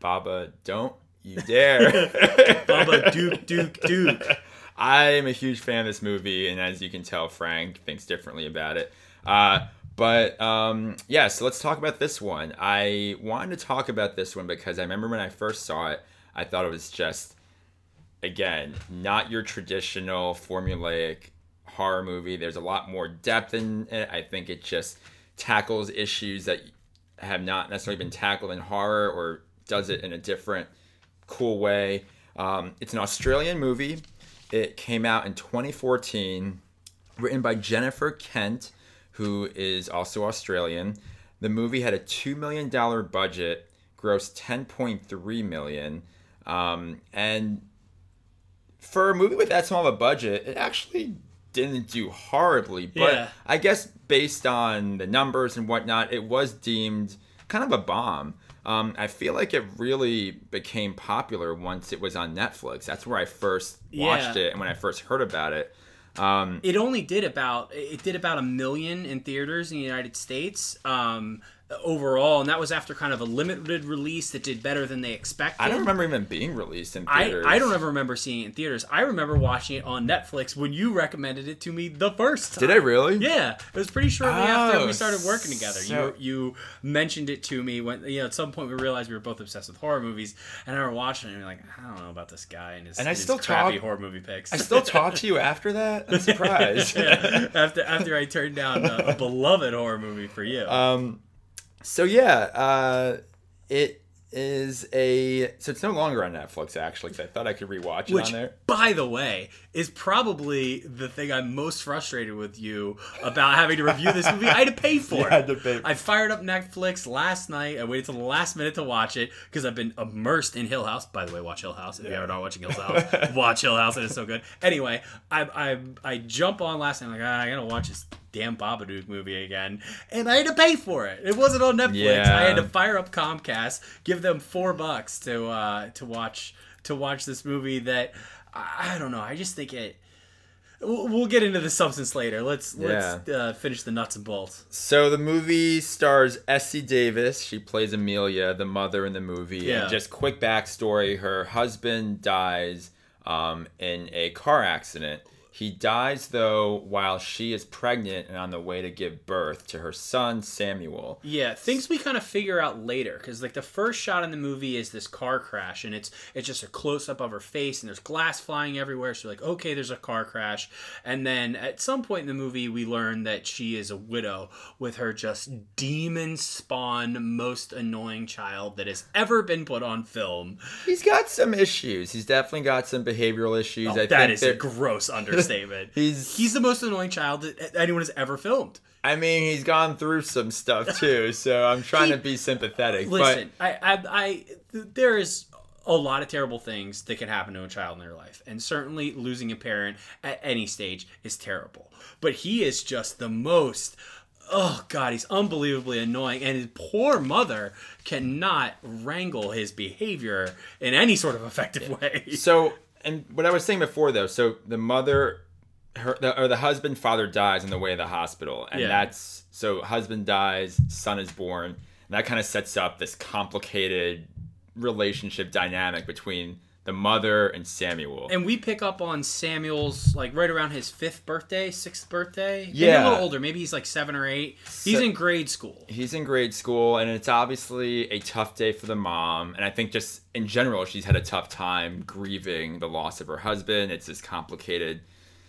Speaker 5: Baba, don't you dare.
Speaker 6: Bubba Duke Duke Duke.
Speaker 5: I am a huge fan of this movie, and as you can tell, Frank thinks differently about it. Uh, but um, yeah, so let's talk about this one. I wanted to talk about this one because I remember when I first saw it, I thought it was just, again, not your traditional formulaic horror movie. There's a lot more depth in it. I think it just tackles issues that have not necessarily been tackled in horror or does it in a different, cool way. Um, it's an Australian movie. It came out in 2014, written by Jennifer Kent, who is also Australian. The movie had a $2 million budget, grossed 10.3 million. Um, and for a movie with that small of a budget, it actually didn't do horribly. But
Speaker 6: Yeah.
Speaker 5: I guess based on the numbers and whatnot, it was deemed kind of a bomb. Um, I feel like it really became popular once it was on Netflix. That's where I first watched
Speaker 6: Yeah.
Speaker 5: it and when I first heard about it. Um,
Speaker 6: It only did about it did about a million in theaters in the United States. Um, overall, and that was after kind of a limited release that did better than they expected.
Speaker 5: I don't remember even being released in
Speaker 6: I,
Speaker 5: theaters.
Speaker 6: I don't ever remember seeing it in theaters. I remember watching it on Netflix when you recommended it to me the first time.
Speaker 5: Did I really?
Speaker 6: Yeah, it was pretty shortly after
Speaker 5: Oh,
Speaker 6: we started working together.
Speaker 5: so-
Speaker 6: you you mentioned it to me when you know at some point we realized we were both obsessed with horror movies, and I were watching it and like, I don't know about this guy and his,
Speaker 5: And I
Speaker 6: his
Speaker 5: still
Speaker 6: crappy
Speaker 5: talk-
Speaker 6: horror movie picks.
Speaker 5: I still talk to you after that. I'm surprised.
Speaker 6: Yeah, after after I turned down a, a beloved horror movie for you.
Speaker 5: Um, so yeah, uh, it is a so it's no longer on Netflix actually because I thought I could rewatch it
Speaker 6: which,
Speaker 5: on there.
Speaker 6: by the way, is probably the thing I'm most frustrated with you about having to review this movie. I had to pay for it.
Speaker 5: pay.
Speaker 6: I fired up Netflix last night. I waited till the last minute to watch it because I've been immersed in Hill House. By the way, watch Hill House if you are not watching Hill House. watch Hill House. It is so good. Anyway, I I I jump on last night. I'm like ah, I gotta watch this damn Babadook movie again, and I had to pay for it. It wasn't on Netflix.
Speaker 5: Yeah.
Speaker 6: I had to fire up Comcast, give them four bucks to uh, to watch to watch this movie that I, I don't know. I just think it. We'll get into the substance later. Let's let's uh, finish the nuts and bolts.
Speaker 5: So the movie stars Essie Davis. She plays Amelia, the mother in the movie.
Speaker 6: Yeah.
Speaker 5: And just quick backstory: her husband dies um, in a car accident. He dies though while she is pregnant and on the way to give birth to her son Samuel.
Speaker 6: Yeah, things we kind of figure out later because like the first shot in the movie is this car crash and it's it's just a close up of her face and there's glass flying everywhere. So like, okay, there's a car crash, and then at some point in the movie we learn that she is a widow with her just demon spawn most annoying child that has ever been put on film.
Speaker 5: He's got some issues. He's definitely got some behavioral issues.
Speaker 6: Oh,
Speaker 5: I
Speaker 6: that is a gross understatement.
Speaker 5: He's-
Speaker 6: he's the most annoying child that anyone has ever filmed.
Speaker 5: I mean, he's gone through some stuff too, so I'm trying
Speaker 6: He-
Speaker 5: to be sympathetic.
Speaker 6: Listen, I, I, I, there is a lot of terrible things that can happen to a child in their life, and certainly losing a parent at any stage is terrible. But he is just the most. Oh God, he's unbelievably annoying, and his poor mother cannot wrangle his behavior in any sort of effective way.
Speaker 5: so, and what I was saying before though, so the mother, her, the, or the husband, father dies on the way to the hospital, and
Speaker 6: Yeah.
Speaker 5: that's so husband dies, son is born, and that kind of sets up this complicated relationship dynamic between the mother and Samuel.
Speaker 6: And we pick up on Samuel's like right around his fifth birthday, sixth birthday. Maybe
Speaker 5: Yeah.
Speaker 6: a little older. Maybe he's like seven or eight. He's
Speaker 5: So-
Speaker 6: in grade school.
Speaker 5: he's in grade school and it's obviously a tough day for the mom and i think just in general she's had a tough time grieving the loss of her husband it's this complicated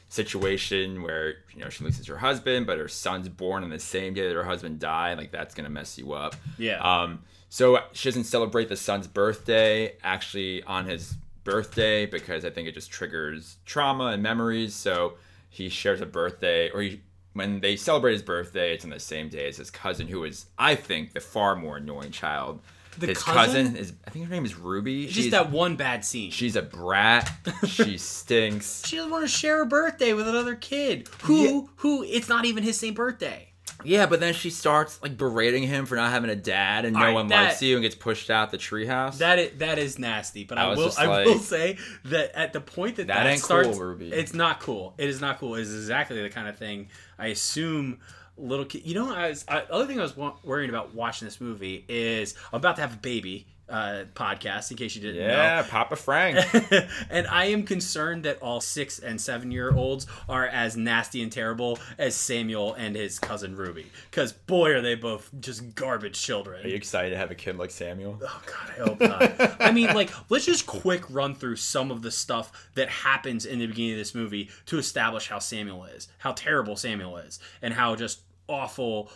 Speaker 5: situation where you know she loses her husband but her son's born on the same day that her husband died like that's gonna mess you up
Speaker 6: Yeah.
Speaker 5: um so she doesn't celebrate the son's birthday actually on his birthday because i think it just triggers trauma and memories so he shares a birthday or he when they celebrate his birthday, it's on the same day as his cousin, who is, I think, the far more annoying child.
Speaker 6: The
Speaker 5: his
Speaker 6: cousin?
Speaker 5: is, I think her name is Ruby.
Speaker 6: Just
Speaker 5: she's,
Speaker 6: that one bad scene.
Speaker 5: she's a brat. she stinks.
Speaker 6: She doesn't want to share a birthday with another kid who who it's not even his same birthday.
Speaker 5: Yeah, but then she starts like berating him for not having a dad, and no one
Speaker 6: that-
Speaker 5: likes you, and gets pushed out the treehouse.
Speaker 6: That is that is nasty. But
Speaker 5: I
Speaker 6: I, will
Speaker 5: just
Speaker 6: I
Speaker 5: like-
Speaker 6: will say that at the point that
Speaker 5: That
Speaker 6: that,
Speaker 5: ain't cool,
Speaker 6: starts,
Speaker 5: Ruby.
Speaker 6: it's not cool. It is not cool. It is exactly the kind of thing I assume little kid. You know, I was I, other thing I was wa- worrying about watching this movie is I'm about to have a baby. Uh, podcast in case you didn't know.
Speaker 5: yeah, Papa Frank.
Speaker 6: and I am concerned that all six and seven year olds are as nasty and terrible as Samuel and his cousin Ruby. Because boy, are they both just garbage children.
Speaker 5: Are you excited to have a kid like Samuel?
Speaker 6: Oh God, I hope not. I mean, like, let's just quick run through some of the stuff that happens in the beginning of this movie to establish how Samuel is, how terrible Samuel is, and how just awful.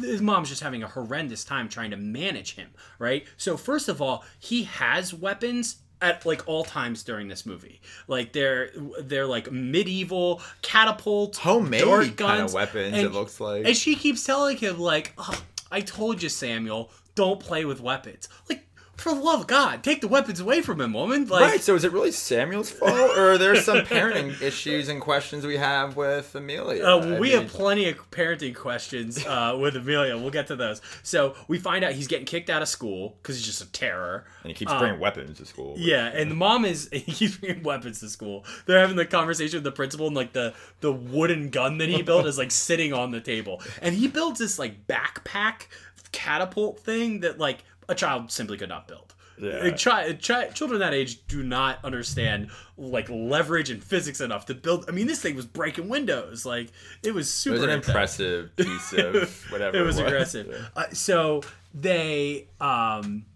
Speaker 6: His mom's just having a horrendous time trying to manage him, right? So first of all, he has weapons at like all times during this movie. Like they're they're like medieval catapults,
Speaker 5: Homemade
Speaker 6: dart
Speaker 5: kind of weapons,
Speaker 6: and-
Speaker 5: it looks like.
Speaker 6: and she keeps telling him, like, oh, I told you, Samuel, don't play with weapons. Like, for the love of God, take the weapons away from him, woman. Like,
Speaker 5: right, so is it really Samuel's fault, or are there some parenting issues and questions we have with Amelia?
Speaker 6: Uh, we
Speaker 5: mean-
Speaker 6: have plenty of parenting questions uh, with Amelia. We'll get to those. So we find out he's getting kicked out of school because he's just a terror.
Speaker 5: and he keeps bringing weapons to school.
Speaker 6: Um, Yeah, and the mom is he keeps bringing weapons to school. They're having the conversation with the principal, and like the the wooden gun that he built is like sitting on the table, and he builds this like backpack catapult thing that like a child simply could not build.
Speaker 5: Yeah.
Speaker 6: Like, chi- chi- children that age do not understand like leverage and physics enough to build. I mean, this thing was breaking windows. Like it was
Speaker 5: It
Speaker 6: super.
Speaker 5: was an impressive piece of whatever.
Speaker 6: it was was. aggressive. Uh, so they, um,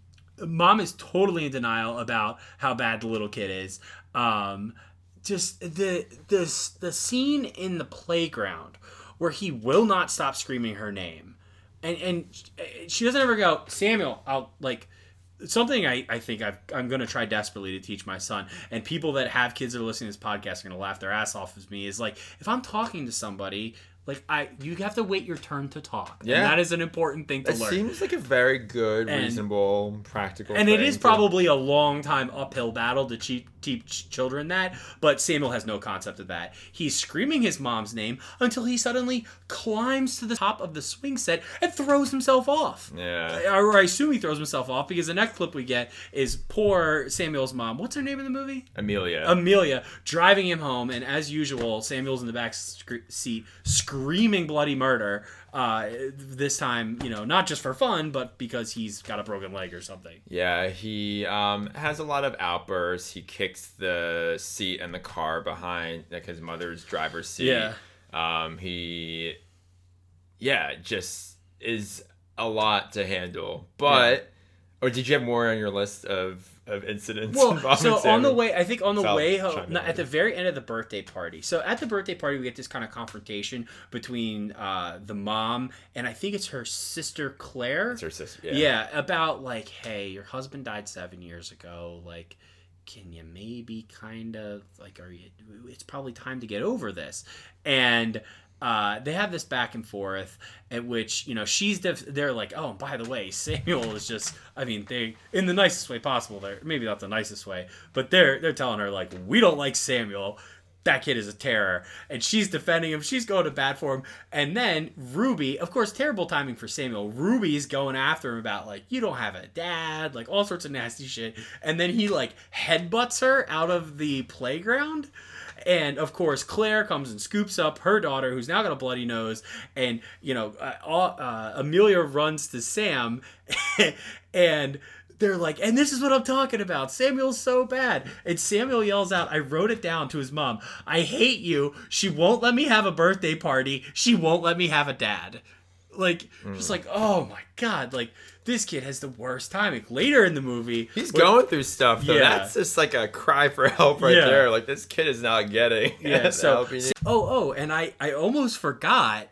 Speaker 6: mom is totally in denial about how bad the little kid is. Um, just the this the scene in the playground where he will not stop screaming her name, and and she doesn't ever go Samuel. I'll like something I, I think I've, I'm going to try desperately to teach my son, and people that have kids that are listening to this podcast are going to laugh their ass off of me, is like, if I'm talking to somebody, like, I you have to wait your turn to talk.
Speaker 5: Yeah.
Speaker 6: And that is an important thing to learn.
Speaker 5: It
Speaker 6: learn.
Speaker 5: seems like a very good,
Speaker 6: And-
Speaker 5: reasonable, practical.
Speaker 6: and it is
Speaker 5: to-
Speaker 6: probably a long time uphill battle to cheat, teach children that, but Samuel has no concept of that. He's screaming his mom's name until he suddenly climbs to the top of the swing set and throws himself off.
Speaker 5: Yeah.
Speaker 6: Or I assume he throws himself off because the next clip we get is poor Samuel's mom. What's her name in the movie?
Speaker 5: Amelia.
Speaker 6: Amelia driving him home, and as usual, Samuel's in the back sc- seat screaming bloody murder. Uh, this time, you know, not just for fun, but because he's got a broken leg or something.
Speaker 5: Yeah, he um, has a lot of outbursts. He kicks the seat in the car behind, like his mother's driver's seat.
Speaker 6: Yeah.
Speaker 5: Um, he, yeah, just is a lot to handle. But, or did you have more on your list of, of incidents?
Speaker 6: Well, so on the way, I think on the
Speaker 5: So I'll
Speaker 6: way home, at the very end of the birthday party. So at the birthday party, we get this kind of confrontation between uh, the mom and I think it's her sister Claire.
Speaker 5: It's her sister. Yeah.
Speaker 6: yeah. about like, hey, your husband died seven years ago. Like, can you maybe kind of like, are you? It's probably time to get over this. And uh, they have this back and forth at which you know she's def- they're like oh by the way Samuel is just I mean they in the nicest way possible they're maybe not the nicest way but they're they're telling her like we don't like Samuel. That kid is a terror. And she's defending him she's going to bat for him and then ruby of course terrible timing for samuel. Ruby's going after him about like you don't have a dad like all sorts of nasty shit and then he like headbutts her out of the playground and of course claire comes and scoops up her daughter who's now got a bloody nose and you know uh, uh, amelia runs to sam and they're like, and this is what I'm talking about. Samuel's so bad. And Samuel yells out, I wrote it down to his mom. I hate you. She won't let me have a birthday party. She won't let me have a dad. Like, just like, oh my God. Like, this kid has the worst timing. Later in the movie,
Speaker 5: He's
Speaker 6: when-
Speaker 5: going through stuff though.
Speaker 6: Yeah.
Speaker 5: That's just like a cry for help right
Speaker 6: Yeah.
Speaker 5: there. Like this kid is not getting
Speaker 6: Yeah, so,
Speaker 5: needs.
Speaker 6: oh, oh, and I, I almost forgot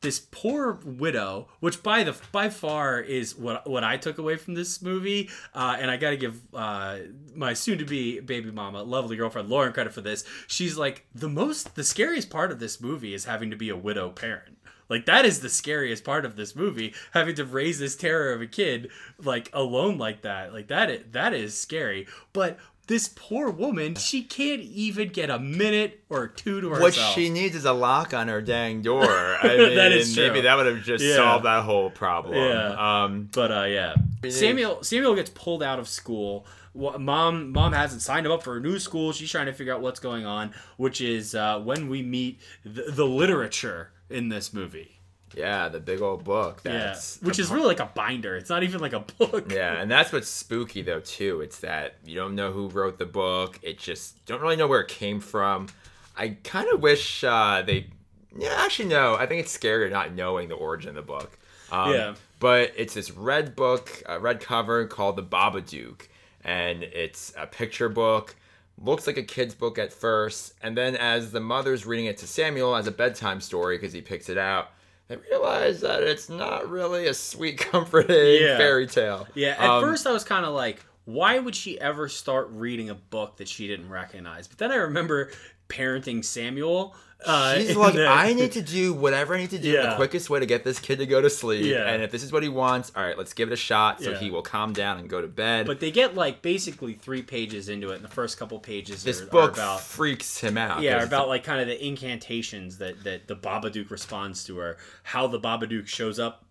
Speaker 6: this poor widow, which by the by far is what what I took away from this movie, uh, and I got to give uh, my soon-to-be baby mama, lovely girlfriend Lauren, credit for this. She's like the most, the scariest part of this movie is having to be a widow parent. Like that is the scariest part of this movie, having to raise this terror of a kid like alone like that. Like that is, that is scary. But this poor woman, she can't even get a minute or two to herself.
Speaker 5: What she needs is a lock on her dang door. I mean,
Speaker 6: That is
Speaker 5: maybe that would have just
Speaker 6: Yeah.
Speaker 5: solved that whole problem.
Speaker 6: Yeah.
Speaker 5: Um,
Speaker 6: But uh, yeah, Samuel Samuel gets pulled out of school. Mom mom hasn't signed him up for a new school. She's trying to figure out what's going on, which is uh, when we meet the, the literature in this movie.
Speaker 5: yeah, the big old book.
Speaker 6: Yeah,
Speaker 5: That's
Speaker 6: which is really like a binder. It's not even like a book.
Speaker 5: Yeah, and that's what's spooky though too. It's that you don't know who wrote the book. It just don't really know where it came from. I kind of wish uh, they. Yeah, actually no. I think it's scary not knowing the origin of the book. Um,
Speaker 6: Yeah.
Speaker 5: But it's this red book, a red cover called the Babadook, and it's a picture book. Looks like a kid's book at first, and then as the mother's reading it to Samuel as a bedtime story because he picks it out, they realize that it's not really a sweet, comforting
Speaker 6: Yeah.
Speaker 5: fairy tale.
Speaker 6: Yeah, at
Speaker 5: Um,
Speaker 6: first I was kind of like, why would she ever start reading a book that she didn't recognize? But then I remember parenting Samuel. Uh,
Speaker 5: She's like,
Speaker 6: the-
Speaker 5: I need to do whatever I need to do. The quickest way to get this kid to go to sleep.
Speaker 6: Yeah.
Speaker 5: And if this is what he wants, all right, let's give it a shot so
Speaker 6: Yeah.
Speaker 5: he will calm down and go to bed.
Speaker 6: But they get like basically three pages into it, and the first couple pages
Speaker 5: this
Speaker 6: are, are
Speaker 5: book
Speaker 6: about
Speaker 5: freaks him out.
Speaker 6: Yeah, are about like kind of the incantations that that the Babadook responds to, or how the Babadook shows up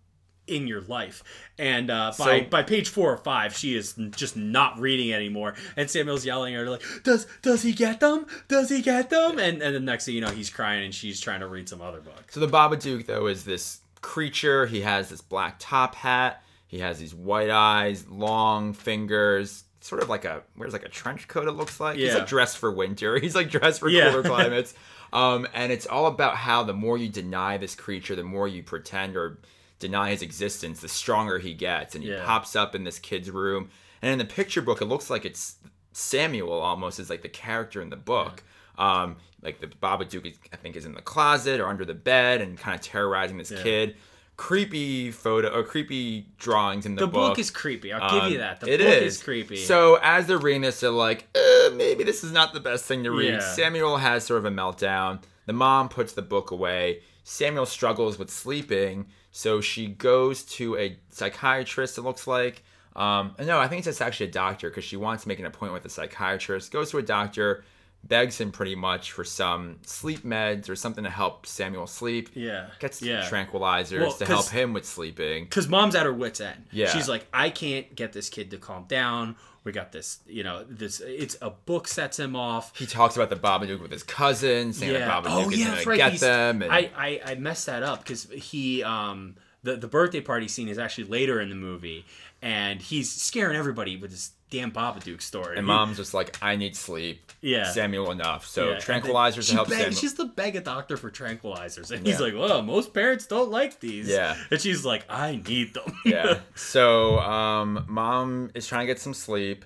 Speaker 6: in your life. And uh, by
Speaker 5: So-
Speaker 6: by page four or five, she is just not reading anymore, and Samuel's yelling at her like, "Does does he get them? Does he get them?" And and the next thing you know, he's crying, and she's trying to read some other book.
Speaker 5: So the Babadook though is this creature. He has this black top hat. He has these white eyes, long fingers, sort of like a wears like a trench coat. It looks like he's like dressed for winter. He's like dressed for
Speaker 6: Yeah.
Speaker 5: cooler climates. Um, and it's all about how the more you deny this creature, the more you pretend or deny his existence, the stronger he gets. And he
Speaker 6: Yeah.
Speaker 5: pops up in this kid's room. And in the picture book, it looks like it's Samuel almost is like the character in the book. Um, like the Babadook, is, I think, is in the closet or under the bed and kind of terrorizing this kid. Creepy photo or creepy drawings in the,
Speaker 6: The book is creepy. I'll give you
Speaker 5: um,
Speaker 6: that. The
Speaker 5: it
Speaker 6: book
Speaker 5: is.
Speaker 6: is creepy.
Speaker 5: So as they're reading this, they're like, eh, maybe this is not the best thing to read.
Speaker 6: Yeah.
Speaker 5: Samuel has sort of a meltdown. The mom puts the book away. Samuel struggles with sleeping, so she goes to a psychiatrist. It looks like. Um, no, I think it's just actually a doctor because she wants to make an appointment with a psychiatrist. Goes to a doctor, begs him pretty much for some sleep meds or something to help Samuel sleep.
Speaker 6: Yeah.
Speaker 5: Gets
Speaker 6: Yeah.
Speaker 5: tranquilizers
Speaker 6: Well,
Speaker 5: to help him with sleeping.
Speaker 6: because mom's at her wits end.
Speaker 5: Yeah.
Speaker 6: she's like, I can't get this kid to calm down. We got this, you know, this. It's a book sets him off.
Speaker 5: he talks about the Babadook with his cousin, saying
Speaker 6: yeah.
Speaker 5: that Babadook
Speaker 6: Oh
Speaker 5: is
Speaker 6: yeah,
Speaker 5: gonna
Speaker 6: right.
Speaker 5: get
Speaker 6: He's-
Speaker 5: them. And
Speaker 6: I, I I messed that up because he um the the birthday party scene is actually later in the movie, and he's scaring everybody with this damn Babadook story.
Speaker 5: and mom's just like, I need sleep.
Speaker 6: Yeah.
Speaker 5: Samuel enough. So
Speaker 6: yeah,
Speaker 5: tranquilizers help
Speaker 6: beg-
Speaker 5: Samuel.
Speaker 6: She's the beg a doctor for tranquilizers, and he's
Speaker 5: Yeah.
Speaker 6: like, "Well, most parents don't like these."
Speaker 5: Yeah.
Speaker 6: and she's like, "I need them."
Speaker 5: yeah. So um, mom is trying to get some sleep,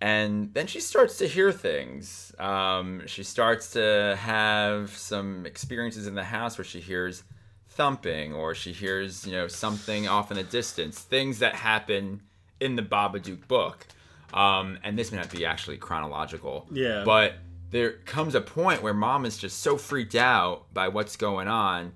Speaker 5: and then she starts to hear things. Um, she starts to have some experiences in the house where she hears thumping or she hears you know something off in the distance. Things that happen in the Babadook book. Um, and this may not be actually chronological.
Speaker 6: Yeah.
Speaker 5: But there comes a point where mom is just so freaked out by what's going on.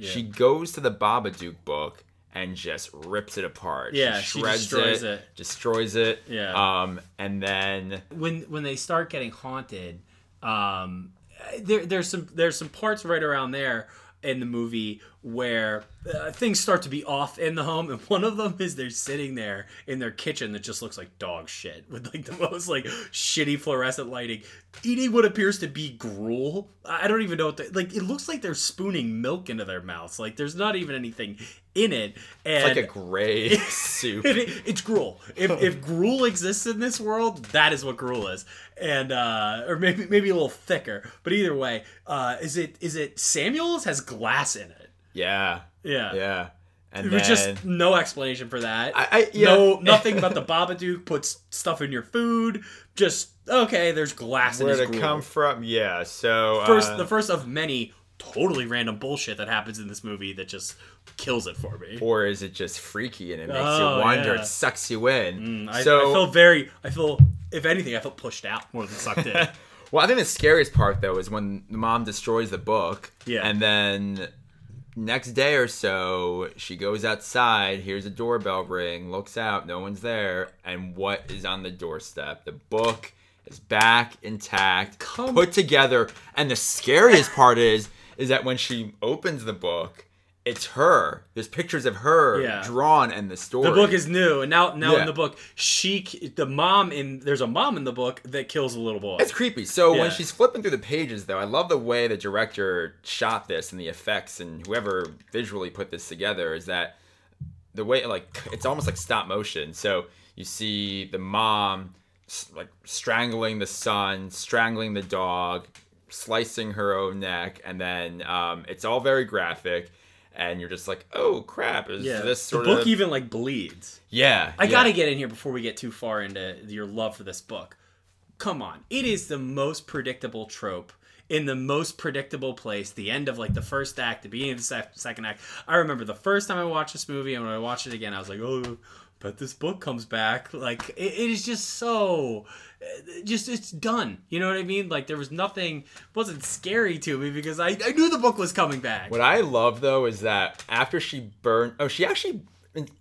Speaker 5: She goes to the Babadook book and just rips it apart.
Speaker 6: Yeah, she destroys it.
Speaker 5: destroys it.
Speaker 6: Yeah.
Speaker 5: Um, and then
Speaker 6: when when they start getting haunted, um, there there's some there's some parts right around there in the movie where uh, things start to be off in the home, and one of them is they're sitting there in their kitchen that just looks like dog shit with like the most like shitty fluorescent lighting, eating what appears to be gruel. I don't even know what the, like. It looks like they're spooning milk into their mouths. Like there's not even anything in it, and
Speaker 5: it's like a gray soup.
Speaker 6: it, it's gruel. If, if gruel exists in this world, that is what gruel is, and uh, or maybe maybe a little thicker. But either way, uh, is it is it Samuel's has glass in it?
Speaker 5: Yeah.
Speaker 6: Yeah.
Speaker 5: Yeah. And
Speaker 6: There was
Speaker 5: then
Speaker 6: just no explanation for that.
Speaker 5: I- I- yeah.
Speaker 6: No, nothing about the Babadook puts stuff in your food. Just okay. There's glass in
Speaker 5: where
Speaker 6: his
Speaker 5: to come from? Yeah. So
Speaker 6: First,
Speaker 5: uh,
Speaker 6: the first of many totally random bullshit that happens in this movie that just kills it for me.
Speaker 5: or is it just freaky and it makes
Speaker 6: Oh,
Speaker 5: you wonder?
Speaker 6: yeah.
Speaker 5: It sucks you in.
Speaker 6: I,
Speaker 5: so
Speaker 6: I feel very. I feel, if anything, I felt pushed out more than sucked in.
Speaker 5: Well, I think the scariest part though is when the mom destroys the book.
Speaker 6: Yeah.
Speaker 5: And then next day or so, she goes outside, hears a doorbell ring, looks out, no one's there, and what is on the doorstep? The book is back intact,
Speaker 6: Come-
Speaker 5: put together, and the scariest part is is that when she opens the book, it's her. There's pictures of her
Speaker 6: Yeah.
Speaker 5: drawn in the story.
Speaker 6: The book is new, and now now
Speaker 5: Yeah.
Speaker 6: in the book, she the mom in there's a mom in the book that kills a little boy.
Speaker 5: It's creepy. So
Speaker 6: Yeah.
Speaker 5: when she's flipping through the pages, though, I love the way the director shot this and the effects and whoever visually put this together is that the way like it's almost like stop motion. So you see the mom like strangling the son, strangling the dog, slicing her own neck, and then um, it's all very graphic. And you're just like, oh crap! Is
Speaker 6: yeah,
Speaker 5: this
Speaker 6: the
Speaker 5: sort
Speaker 6: book
Speaker 5: of
Speaker 6: even like bleeds.
Speaker 5: yeah?
Speaker 6: I
Speaker 5: yeah.
Speaker 6: gotta get in here before we get too far into your love for this book. Come on, it is the most predictable trope in the most predictable place. The end of like the first act, the beginning of the sec- second act. I remember the first time I watched this movie, and when I watched it again, I was like, oh. But this book comes back. Like it, it is just so, uh, just it's done. You know what I mean? Like there was nothing, wasn't scary to me because I, I knew the book was coming back.
Speaker 5: What I love though is that after she burned, oh, she actually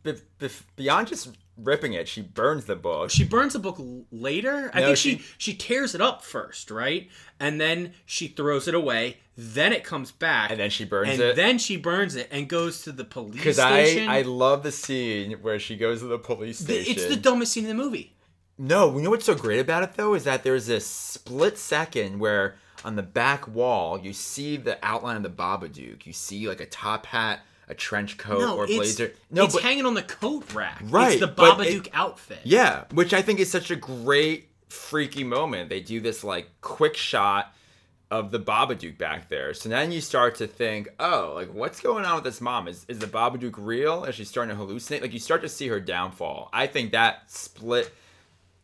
Speaker 5: be- be- beyond just ripping it, she burns the book.
Speaker 6: she burns the book later. I
Speaker 5: No,
Speaker 6: think she,
Speaker 5: she-
Speaker 6: she tears it up first, right? And then she throws it away. Then it comes back,
Speaker 5: And then she burns
Speaker 6: and
Speaker 5: it.
Speaker 6: then she burns it and goes to the police
Speaker 5: Because I
Speaker 6: station.
Speaker 5: I love the scene where she goes to the police station.
Speaker 6: it's the dumbest scene in the movie.
Speaker 5: no, you know what's so great about it though is that there's this split second where on the back wall you see the outline of the Babadook. You see like a top hat, a trench coat,
Speaker 6: No,
Speaker 5: or blazer. No,
Speaker 6: it's
Speaker 5: but
Speaker 6: hanging on the coat rack.
Speaker 5: Right,
Speaker 6: it's the
Speaker 5: but it-
Speaker 6: Babadook outfit.
Speaker 5: Yeah, which I think is such a great freaky moment. They do this like quick shot of the Babadook back there. So then you start to think, oh, like what's going on with this mom? Is is the Babadook real? Is she starting to hallucinate? Like you start to see her downfall. I think that split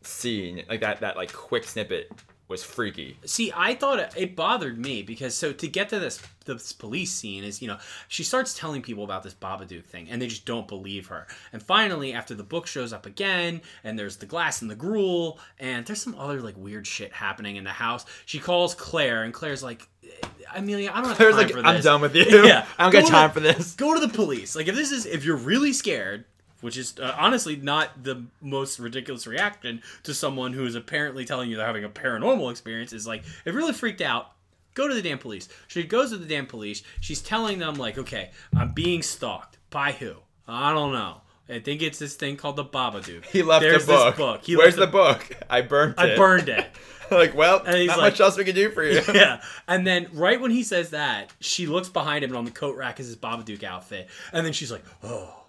Speaker 5: scene, like that that like quick snippet was freaky.
Speaker 6: See, I thought it, it bothered me because so to get to this this police scene is you know she starts telling people about this Babadook thing and they just don't believe her. And finally, after the book shows up again and there's the glass and the gruel and there's some other like weird shit happening in the house, she calls Claire and Claire's like, eh, Amelia, I don't have
Speaker 5: Claire's
Speaker 6: time
Speaker 5: like,
Speaker 6: for this.
Speaker 5: I'm done with you.
Speaker 6: Yeah,
Speaker 5: I don't
Speaker 6: Go
Speaker 5: got
Speaker 6: to-
Speaker 5: time for this.
Speaker 6: Go to the police. Like if this is if you're really scared, which is uh, honestly not the most ridiculous reaction to someone who is apparently telling you they're having a paranormal experience is like it really freaked out, go to the damn police. She goes to the damn police. She's telling them like, "Okay, I'm being stalked by who? I don't know. I think it's this thing called the Babadook.
Speaker 5: He left
Speaker 6: There's
Speaker 5: the book.
Speaker 6: This book. He
Speaker 5: Where's the book? I burned it.
Speaker 6: I burned it.
Speaker 5: like, well,
Speaker 6: And he's
Speaker 5: not
Speaker 6: like-
Speaker 5: much else we can do for you.
Speaker 6: yeah. And then right when he says that, she looks behind him and on the coat rack is his Babadook outfit. And then she's like, oh,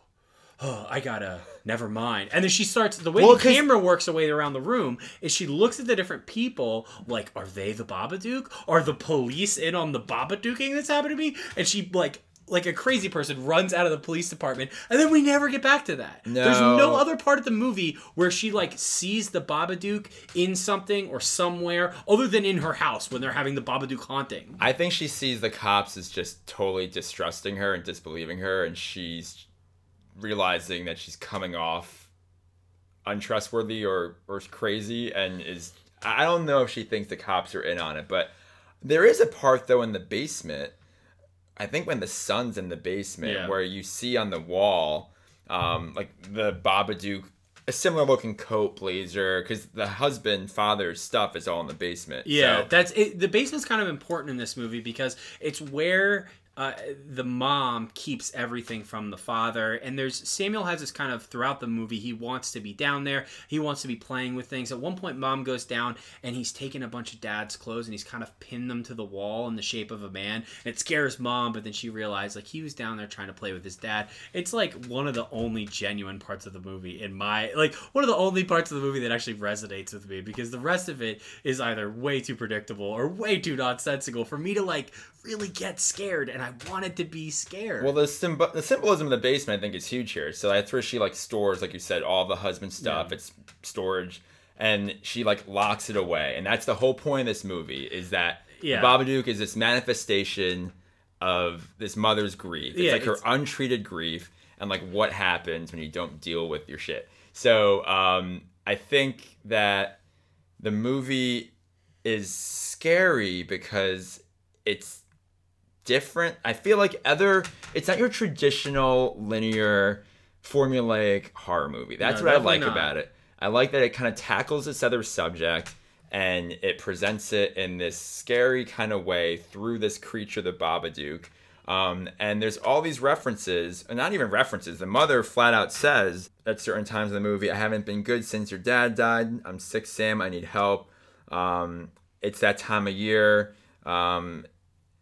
Speaker 6: oh, I gotta, never mind. And then she starts, the way
Speaker 5: Well,
Speaker 6: the camera works away around the room is she looks at the different people like, are they the Babadook? Are the police in on the Babadooking that's happening to me? And she like, like a crazy person runs out of the police department and then we never get back to that. There's no
Speaker 5: No.
Speaker 6: other part of the movie where she like sees the Babadook in something or somewhere other than in her house when they're having the Babadook haunting.
Speaker 5: I think she sees the cops as just totally distrusting her and disbelieving her, and she's realizing that she's coming off untrustworthy or, or crazy and is I don't know if she thinks the cops are in on it, but there is a part though in the basement. I think when the sun's in the basement,
Speaker 6: Yeah.
Speaker 5: where you see on the wall, um, like the Babadook, a similar looking coat, blazer, because the husband, father's stuff is all in the basement.
Speaker 6: Yeah,
Speaker 5: So-
Speaker 6: that's it. The basement's kind of important in this movie because it's where uh, the mom keeps everything from the father. And there's Samuel has this kind of throughout the movie. He wants to be down there. He wants to be playing with things. At one point, mom goes down and he's taking a bunch of dad's clothes and he's kind of pinned them to the wall in the shape of a man. And it scares mom, but then she realized like he was down there trying to play with his dad. It's like one of the only genuine parts of the movie in my like one of the only parts of the movie that actually resonates with me because the rest of it is either way too predictable or way too nonsensical for me to like really get scared and I wanted to be scared.
Speaker 5: Well, the symb- the symbolism of the basement, I think, is huge here. So that's where she like stores, like you said, all the husband stuff. It's storage, and she like locks it away, and that's the whole point of this movie is that
Speaker 6: Yeah.
Speaker 5: Babadook is this manifestation of this mother's grief. It's
Speaker 6: Yeah,
Speaker 5: like her
Speaker 6: it's-
Speaker 5: untreated grief, and like what happens when you don't deal with your shit. So um, I think that the movie is scary because it's different. I feel like other it's not your traditional linear formulaic horror movie. That's
Speaker 6: No,
Speaker 5: what I like
Speaker 6: not.
Speaker 5: about it. I like that it kind of tackles this other subject and it presents it in this scary kind of way through this creature, the Babadook. Um, and there's all these references, and not even references. The mother flat out says at certain times in the movie, "I haven't been good since your dad died. I'm sick, Sam. I need help. Um, it's that time of year. Um,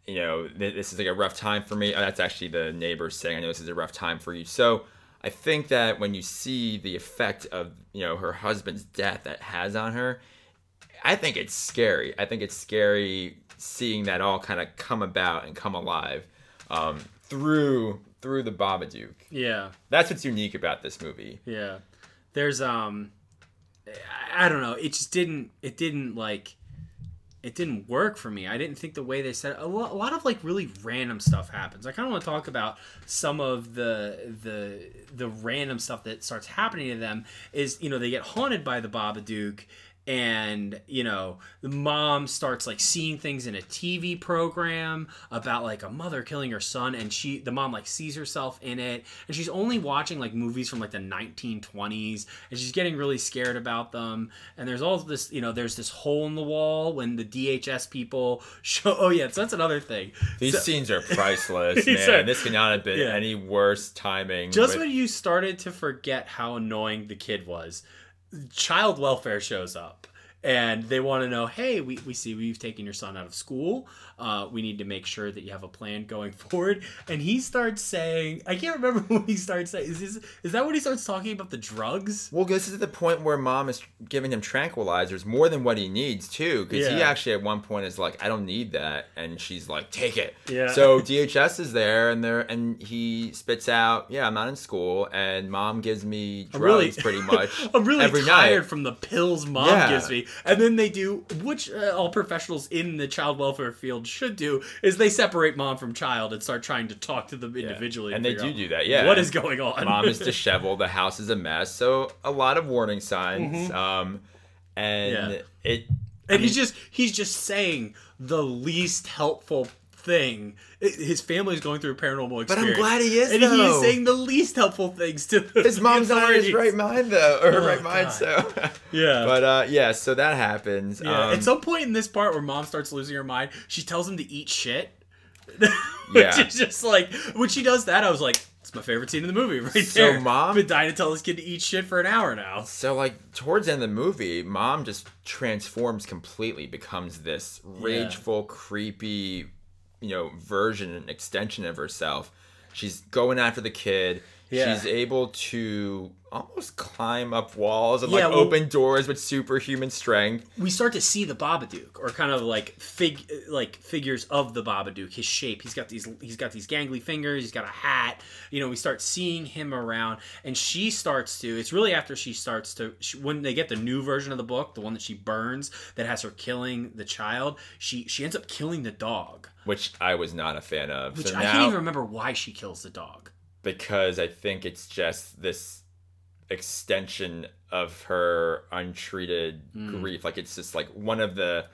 Speaker 5: you know, th- this is like a rough time for me. Oh, that's actually the neighbor saying, I know this is a rough time for you. So I think that when you see the effect of, you know, her husband's death that has on her, I think it's scary. I think it's scary seeing that all kind of come about and come alive um, through through the Babadook.
Speaker 6: yeah.
Speaker 5: That's what's unique about this movie.
Speaker 6: Yeah. There's um I- I don't know. It just didn't it didn't like it didn't work for me. I didn't think the way they said it, a lot, a lot of like really random stuff happens. I kind of want to talk about some of the the the random stuff that starts happening to them is, you know, they get haunted by the Babadook and you know the mom starts like seeing things in a tv program about like a mother killing her son and she the mom like sees herself in it and she's only watching like movies from like the 1920s and she's getting really scared about them and there's all this you know there's this hole in the wall when the dhs people show oh yeah so that's another thing
Speaker 5: These
Speaker 6: So-
Speaker 5: scenes are priceless, man.
Speaker 6: are-
Speaker 5: this could not have been
Speaker 6: Yeah.
Speaker 5: any worse timing.
Speaker 6: just
Speaker 5: with-
Speaker 6: when you started to forget how annoying the kid was, child welfare shows up. And they want to know, hey, we, we see you've taken your son out of school. Uh, we need to make sure that you have a plan going forward. And he starts saying, I can't remember what he starts saying. Is, this, is that when he starts talking about the drugs?
Speaker 5: Well, this is the point where mom is giving him tranquilizers more than what he needs too, because he actually at one point is like, "I don't need that," and she's like, "Take it."
Speaker 6: Yeah.
Speaker 5: So DHS is there, and there, and he spits out, "Yeah, I'm not in school," and mom gives me drugs
Speaker 6: really,
Speaker 5: pretty much
Speaker 6: I'm really
Speaker 5: every
Speaker 6: tired
Speaker 5: night.
Speaker 6: from the pills mom
Speaker 5: Yeah.
Speaker 6: gives me. And then they do, which uh, all professionals in the child welfare field should do, is they separate mom from child and start trying to talk to them individually.
Speaker 5: And
Speaker 6: to
Speaker 5: they do
Speaker 6: out
Speaker 5: do that, yeah.
Speaker 6: What is going on?
Speaker 5: Mom is disheveled. The house is a mess. So a lot of warning signs. Um, and
Speaker 6: Mm-hmm. Yeah.
Speaker 5: it.
Speaker 6: and he's just he's just saying the least helpful thing. His family is going through a paranormal experience.
Speaker 5: But I'm glad he is,
Speaker 6: And
Speaker 5: though.
Speaker 6: he's saying the least helpful things to the
Speaker 5: His mom's not in his right mind though, or
Speaker 6: Oh,
Speaker 5: right mind. So
Speaker 6: Yeah.
Speaker 5: But uh, yeah, so that happens.
Speaker 6: Yeah,
Speaker 5: Um,
Speaker 6: at some point in this part where mom starts losing her mind, she tells him to eat shit.
Speaker 5: Yeah.
Speaker 6: Which is just like when she does that, I was like, it's my favorite scene in the movie right
Speaker 5: So,
Speaker 6: there.
Speaker 5: Mom-
Speaker 6: I've been dying to tell this kid to eat shit for an hour now.
Speaker 5: So like towards the end of the movie, mom just transforms completely, becomes this rageful, creepy, you know, version and extension of herself. She's going after the kid.
Speaker 6: Yeah.
Speaker 5: She's able to almost climb up walls and
Speaker 6: Yeah,
Speaker 5: like
Speaker 6: well-
Speaker 5: open doors with superhuman strength.
Speaker 6: We start to see the Babadook, or kind of like fig, like figures of the Babadook. His shape. He's got these. He's got these gangly fingers. He's got a hat. You know, we start seeing him around, and she starts to. It's really after she starts to she, when they get the new version of the book, the one that she burns, that has her killing the child. She she ends up killing the dog.
Speaker 5: Which I was not a fan of.
Speaker 6: Which
Speaker 5: so
Speaker 6: I
Speaker 5: now,
Speaker 6: can't even remember why she kills the dog.
Speaker 5: because I think it's just this extension of her untreated
Speaker 6: Hmm.
Speaker 5: grief. Like it's just like one of the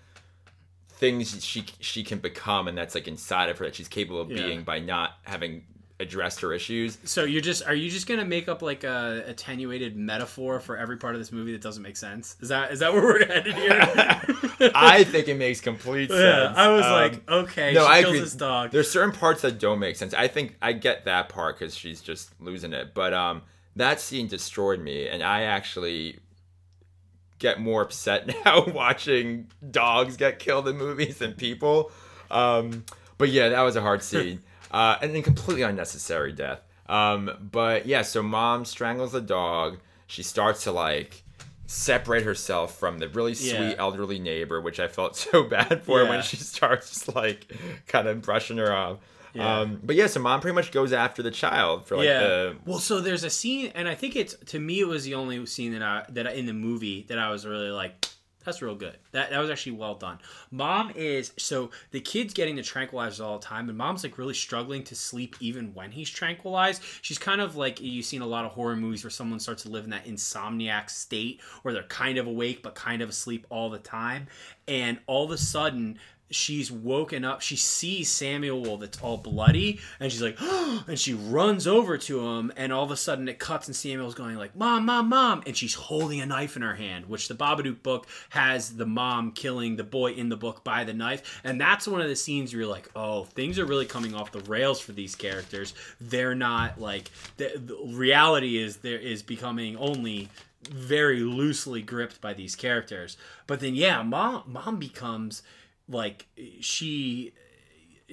Speaker 5: things she she can become, and that's like inside of her that she's capable of
Speaker 6: Yeah.
Speaker 5: being by not having addressed her issues.
Speaker 6: So you're just are you just gonna make up like a attenuated metaphor for every part of this movie that doesn't make sense? Is that is that where we're headed here?
Speaker 5: I think it makes complete sense.
Speaker 6: yeah, I was
Speaker 5: Um,
Speaker 6: like, okay,
Speaker 5: no,
Speaker 6: she
Speaker 5: I
Speaker 6: kills
Speaker 5: agree.
Speaker 6: this dog.
Speaker 5: There's certain parts that don't make sense. I think I get that part because she's just losing it. But um, that scene destroyed me, and I actually get more upset now watching dogs get killed in movies than people. Um, but yeah, that was a hard scene, uh, and then completely unnecessary death. Um, but yeah, so mom strangles the dog. She starts to like separate herself from the really sweet
Speaker 6: Yeah.
Speaker 5: elderly neighbor, which I felt so bad for
Speaker 6: Yeah.
Speaker 5: when she starts like kind of brushing her off.
Speaker 6: Yeah.
Speaker 5: Um, but yeah, so mom pretty much goes after the child for like
Speaker 6: yeah.
Speaker 5: the
Speaker 6: well, so there's a scene, and I think it's to me it was the only scene that I that I, in the movie that I was really like, that's real good. That that was actually well done. Mom is so the kid's getting the tranquilizers all the time, and mom's like really struggling to sleep even when he's tranquilized. She's kind of like you've seen a lot of horror movies where someone starts to live in that insomniac state where they're kind of awake but kind of asleep all the time, and all of a sudden she's woken up. She sees Samuel that's all bloody, and she's like, and she runs over to him, and all of a sudden it cuts, and Samuel's going like, "Mom, mom, mom," and she's holding a knife in her hand, which the Babadook book has the mom killing the boy in the book by the knife, and that's one of the scenes where you're like, oh, things are really coming off the rails for these characters. They're not like the, the reality is there is becoming only very loosely gripped by these characters. But then yeah, mom mom becomes like she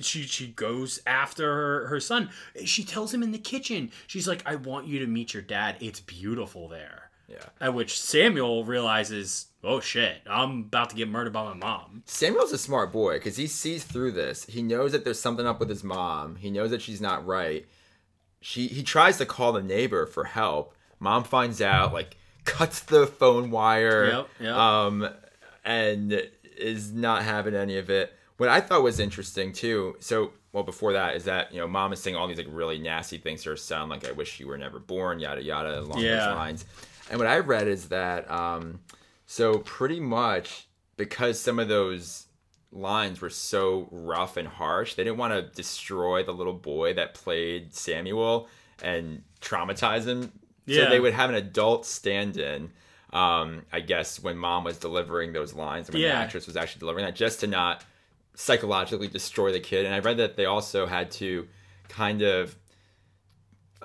Speaker 6: she she goes after her, her son. She tells him in the kitchen. She's like, "I want you to meet your dad. It's beautiful there."
Speaker 5: yeah.
Speaker 6: At which Samuel realizes, "Oh shit, I'm about to get murdered by my mom."
Speaker 5: Samuel's a smart boy because he sees through this. He knows that there's something up with his mom. He knows that she's not right. She he tries to call the neighbor for help. Mom finds out, like cuts the phone wire,
Speaker 6: Yep, yep.
Speaker 5: um, and is not having any of it. What I thought was interesting too. So well before that is that you know mom is saying all these like really nasty things to her son, like I wish you were never born, yada yada, along
Speaker 6: Yeah.
Speaker 5: those lines. And what I read is that um, so pretty much because some of those lines were so rough and harsh, they didn't want to destroy the little boy that played Samuel and traumatize him.
Speaker 6: Yeah.
Speaker 5: So they would have an adult stand-in. Um, I guess when mom was delivering those lines, and when the actress was actually delivering that, just to not psychologically destroy the kid. And I read that they also had to kind of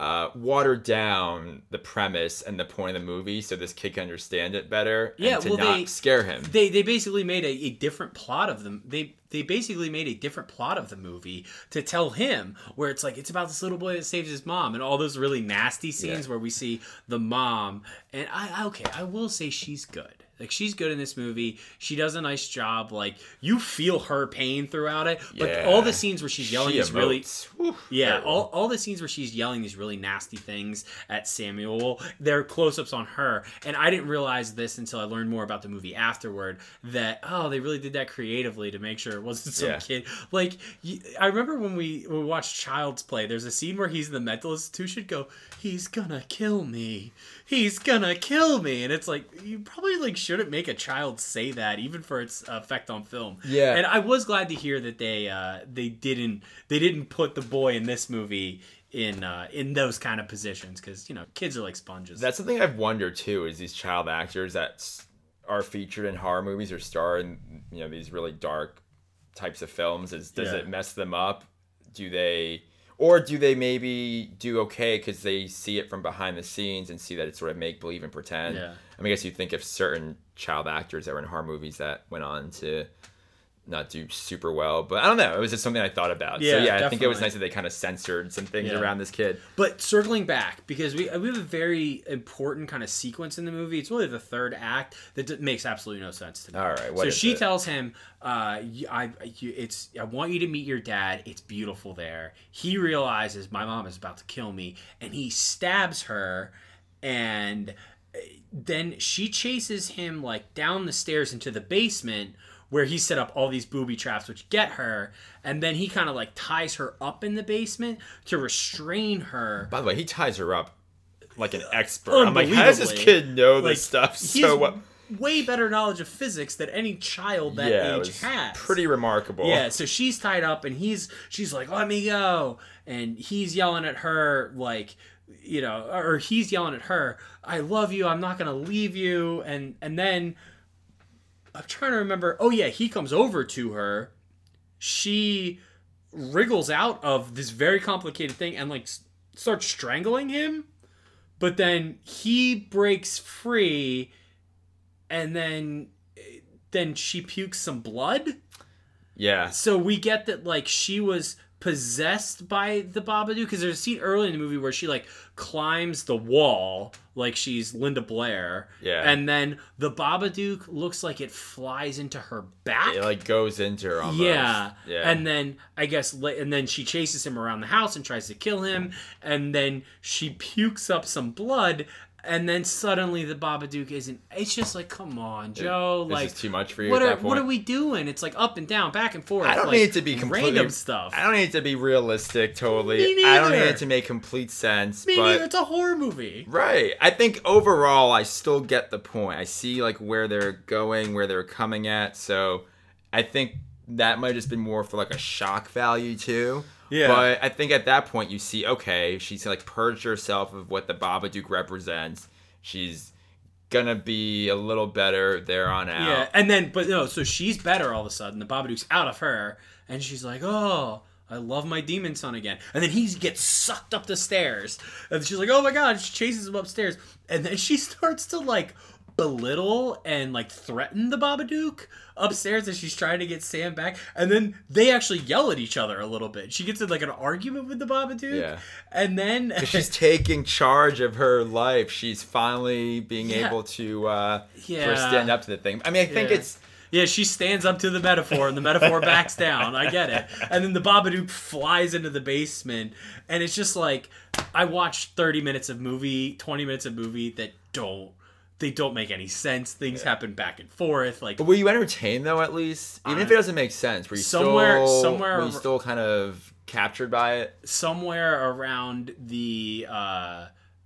Speaker 5: uh, water down the premise and the point of the movie so this kid can understand it better
Speaker 6: Yeah,
Speaker 5: and to
Speaker 6: well,
Speaker 5: not
Speaker 6: they-
Speaker 5: scare him.
Speaker 6: They they basically made a, a different plot of them. They they basically made a different plot of the movie to tell him where it's like it's about this little boy that saves his mom and all those really nasty scenes
Speaker 5: Yeah.
Speaker 6: where we see the mom and I I- okay I will say she's good. Like she's good in this movie. She does a nice job. Like you feel her pain throughout it. But
Speaker 5: Yeah.
Speaker 6: all the scenes where she's yelling
Speaker 5: She
Speaker 6: is really.
Speaker 5: Whew,
Speaker 6: yeah,
Speaker 5: well.
Speaker 6: all, all the scenes where she's yelling these really nasty things at Samuel, they're close ups on her. And I didn't realize this until I learned more about the movie afterward that, oh, they really did that creatively to make sure it wasn't some
Speaker 5: Yeah.
Speaker 6: kid. Like, I remember when we, when we watched Child's Play, there's a scene where he's in the mental institution, should go, he's gonna kill me. He's gonna kill me. And it's like, you probably like shouldn't make a child say that, even for its effect on film.
Speaker 5: Yeah.
Speaker 6: And I was glad to hear that they uh, they didn't they didn't put the boy in this movie in uh, in those kind of positions because you know kids are like sponges.
Speaker 5: That's something I've wondered too. Is these child actors that are featured in horror movies or star in you know these really dark types of films? Is does
Speaker 6: Yeah.
Speaker 5: it mess them up? Do they, or do they maybe do okay because they see it from behind the scenes and see that it's sort of make believe and pretend?
Speaker 6: Yeah.
Speaker 5: I mean, I guess you think of certain child actors that were in horror movies that went on to not do super well, but I don't know. It was just something I thought about.
Speaker 6: Yeah,
Speaker 5: so yeah, I think it was nice that they kind of censored some things
Speaker 6: Yeah.
Speaker 5: around this kid.
Speaker 6: But circling back, because we, we have a very important kind of sequence in the movie. It's really the third act that d- makes absolutely no sense to me.
Speaker 5: All right,
Speaker 6: so she
Speaker 5: it?
Speaker 6: tells him, uh, I, you, it's, I want you to meet your dad. It's beautiful there. He realizes my mom is about to kill me, and he stabs her, and uh, then she chases him like down the stairs into the basement where he set up all these booby traps which get her and then he kind of like ties her up in the basement to restrain her
Speaker 5: By the way, he ties her up like an expert. I'm like, how does this kid know
Speaker 6: Like,
Speaker 5: this stuff so well?
Speaker 6: way better knowledge of physics than any child that
Speaker 5: yeah,
Speaker 6: age has.
Speaker 5: pretty remarkable.
Speaker 6: Yeah, so she's tied up and he's she's like, "Let me go." And he's yelling at her like, you know, or he's yelling at her, "I love you. I'm not going to leave you." And and then I'm trying to remember. Oh yeah, he comes over to her. She wriggles out of this very complicated thing and like s- starts strangling him. But then he breaks free and then eh, then she pukes some blood.
Speaker 5: yeah.
Speaker 6: So we get that like she was possessed by the Babadook because there's a scene early in the movie where she like climbs the wall like she's Linda Blair.
Speaker 5: Yeah.
Speaker 6: And then the Babadook looks like it flies into her back.
Speaker 5: It like goes into her almost.
Speaker 6: Yeah.
Speaker 5: Yeah.
Speaker 6: And then I guess and then she chases him around the house and tries to kill him and then she pukes up some blood and then suddenly the Babadook isn't it's just like come on, Joe,
Speaker 5: this
Speaker 6: like
Speaker 5: is too much for you
Speaker 6: what
Speaker 5: at
Speaker 6: are what are we doing? It's like up and down, back and forth.
Speaker 5: I don't
Speaker 6: like,
Speaker 5: need it to be completely
Speaker 6: random stuff.
Speaker 5: I don't need it to be realistic totally.
Speaker 6: Me
Speaker 5: I don't need it to make complete sense.
Speaker 6: Me
Speaker 5: but
Speaker 6: neither. It's a horror movie.
Speaker 5: Right. I think overall, I still get the point. I see like where they're going, where they're coming at. So I think that might have just been more for like a shock value too.
Speaker 6: Yeah.
Speaker 5: But I think at that point you see, okay, she's like purged herself of what the Babadook represents. She's gonna be a little better there on out.
Speaker 6: Yeah, and then but no, so she's better all of a sudden. The Babadook's out of her, and she's like, "Oh, I love my demon son again." And then he gets sucked up the stairs, and she's like, "Oh my god!" She chases him upstairs, and then she starts to like belittle and like threaten the Babadook upstairs as she's trying to get Sam back. And then they actually yell at each other a little bit. She gets in like an argument with the Babadook.
Speaker 5: Yeah.
Speaker 6: and then
Speaker 5: She's taking charge of her life. She's finally being
Speaker 6: Yeah.
Speaker 5: able to uh
Speaker 6: Yeah.
Speaker 5: stand up to the thing. I mean, I think
Speaker 6: Yeah.
Speaker 5: it's
Speaker 6: Yeah, she stands up to the metaphor and the metaphor backs down. I get it. And then the Babadook flies into the basement and it's just like I watched 30 minutes of movie, 20 minutes of movie that don't they don't make any sense. Things happen back and forth like
Speaker 5: But were you entertained though? At least, even if it doesn't make sense, were you
Speaker 6: Somewhere-
Speaker 5: still,
Speaker 6: somewhere
Speaker 5: were you still kind of captured by it?
Speaker 6: somewhere around the uh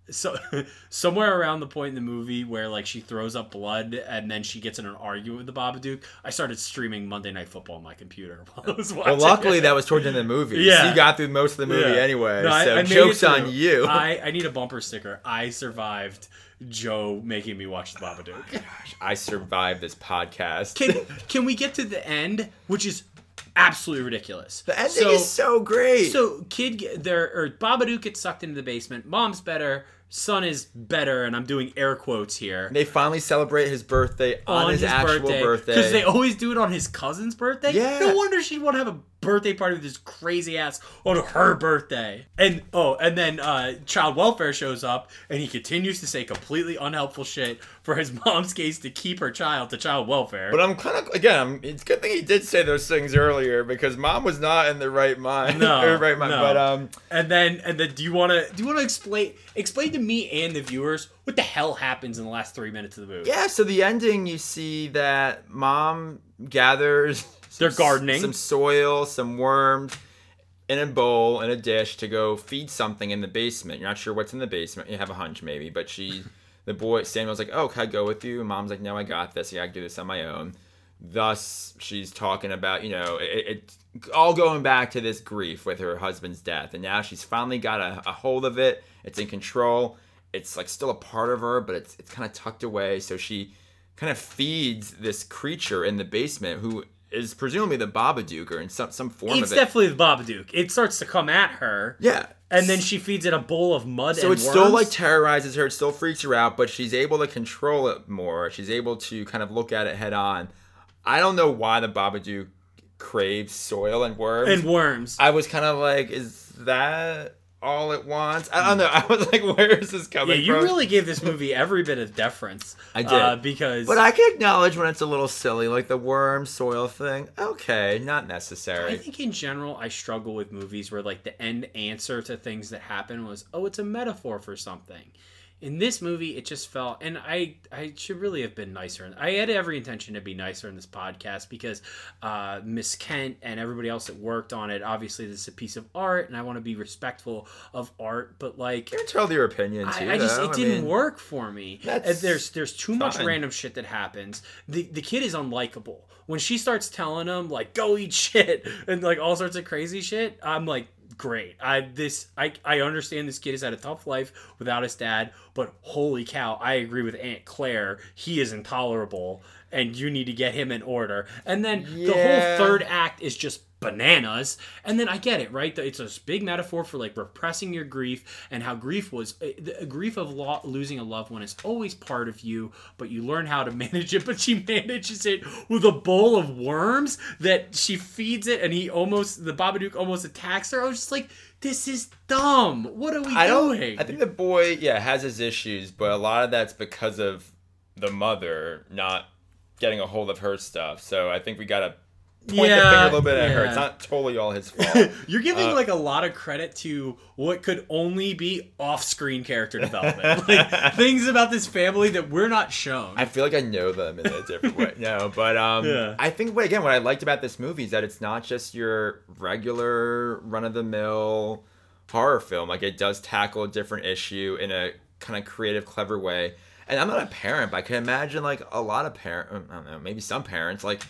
Speaker 6: so somewhere around the point in the movie where like she throws up blood and then she gets in an argument with the Babadook, I started streaming Monday Night Football on my computer while I was watching.
Speaker 5: Well, luckily
Speaker 6: it.
Speaker 5: that was towards the end of the movie.
Speaker 6: Yeah.
Speaker 5: so you got through most of the movie
Speaker 6: Yeah.
Speaker 5: anyway.
Speaker 6: No, I-
Speaker 5: so
Speaker 6: I
Speaker 5: jokes on you.
Speaker 6: I, I need a bumper sticker. I survived Joe making me watch the Babadook.
Speaker 5: Oh I survived this podcast.
Speaker 6: Can can we get to the end, which is absolutely ridiculous?
Speaker 5: the ending
Speaker 6: so,
Speaker 5: is so great.
Speaker 6: So kid, there or Babadook gets sucked into the basement. Mom's better. Son is better, and I'm doing air quotes here.
Speaker 5: they finally celebrate his birthday on, his, actual birthday.
Speaker 6: because they always do it on his cousin's birthday.
Speaker 5: Yeah.
Speaker 6: no wonder she won't have a birthday party with his crazy ass on her birthday. And oh, and then uh, child welfare shows up, and he continues to say completely unhelpful shit for his mom's case to keep her child to child welfare.
Speaker 5: But I'm kind of again. It's a good thing he did say those things earlier because mom was not in the right mind.
Speaker 6: No,
Speaker 5: right mind.
Speaker 6: no.
Speaker 5: But um,
Speaker 6: and then and then do you want to do you want to explain explain to me and the viewers what the hell happens in the last three minutes of the movie?
Speaker 5: Yeah, so the ending, you see that mom gathers.
Speaker 6: They're gardening.
Speaker 5: Some soil, some worms in a bowl, in a dish to go feed something in the basement. You're not sure what's in the basement. You have a hunch maybe, but she, the boy, Samuel's like, oh, can I go with you? And mom's like, no, I got this. I gotta do this on my own. Thus, she's talking about, you know, it, it all going back to this grief with her husband's death. And now she's finally got a, a hold of it. It's in control. It's like still a part of her, but it's, it's kind of tucked away. So she kind of feeds this creature in the basement who is presumably the Babadook or in some, some form
Speaker 6: It's
Speaker 5: of it.
Speaker 6: definitely the Babadook. It starts to come at her.
Speaker 5: yeah.
Speaker 6: And then she feeds it a bowl of mud
Speaker 5: So it still like terrorizes her. It still freaks her out, but she's able to control it more. She's able to kind of look at it head on. I don't know why the Babadook craves soil and worms.
Speaker 6: and worms.
Speaker 5: I was kind of like, is that all at once. I don't know. I was like, where is this coming yeah,
Speaker 6: you
Speaker 5: from?
Speaker 6: really gave this movie every bit of deference.
Speaker 5: I did.
Speaker 6: uh, because
Speaker 5: But I can acknowledge when it's a little silly, like the worm soil thing. Okay, not necessary.
Speaker 6: I think in general I struggle with movies where like the end answer to things that happen was, oh, it's a metaphor for something. In this movie it just felt and i i should really have been nicer i had every intention to be nicer in this podcast because uh miss kent and everybody else that worked on it obviously this is a piece of art and i want to be respectful of art but like
Speaker 5: You can tell your opinion too.
Speaker 6: I, I just it didn't
Speaker 5: mean,
Speaker 6: work for me.
Speaker 5: That's
Speaker 6: there's there's too much random shit that happens. The the kid is unlikable. When she starts telling him like go eat shit and like all sorts of crazy shit, I'm like great. I this I I understand this kid has had a tough life without his dad, but holy cow, I agree with Aunt Claire. He is intolerable and you need to get him in order. And then the whole third act is just bananas. And then i get it right? It's this big metaphor for like repressing your grief and how grief was uh, the grief of lo- losing a loved one is always part of you but you learn how to manage it. But she manages it with a bowl of worms that she feeds it and he almost the babadook almost attacks her. I was just like this is dumb. What are we
Speaker 5: I
Speaker 6: doing?
Speaker 5: I think the boy, yeah, has his issues, but a lot of that's because of the mother not getting a hold of her stuff. So I think we gotta point the finger a little bit at her. It's not totally all his fault.
Speaker 6: You're giving
Speaker 5: Uh,
Speaker 6: like a lot of credit to what could only be off-screen character development, like things about this family that we're not shown.
Speaker 5: I feel like I know them in a different way. No, but um,
Speaker 6: Yeah.
Speaker 5: I think what again what I liked about this movie is that it's not just your regular run of the mill horror film. Like it does tackle a different issue in a kind of creative, clever way. And I'm not a parent, but I can imagine like a lot of parent, I don't know, maybe some parents like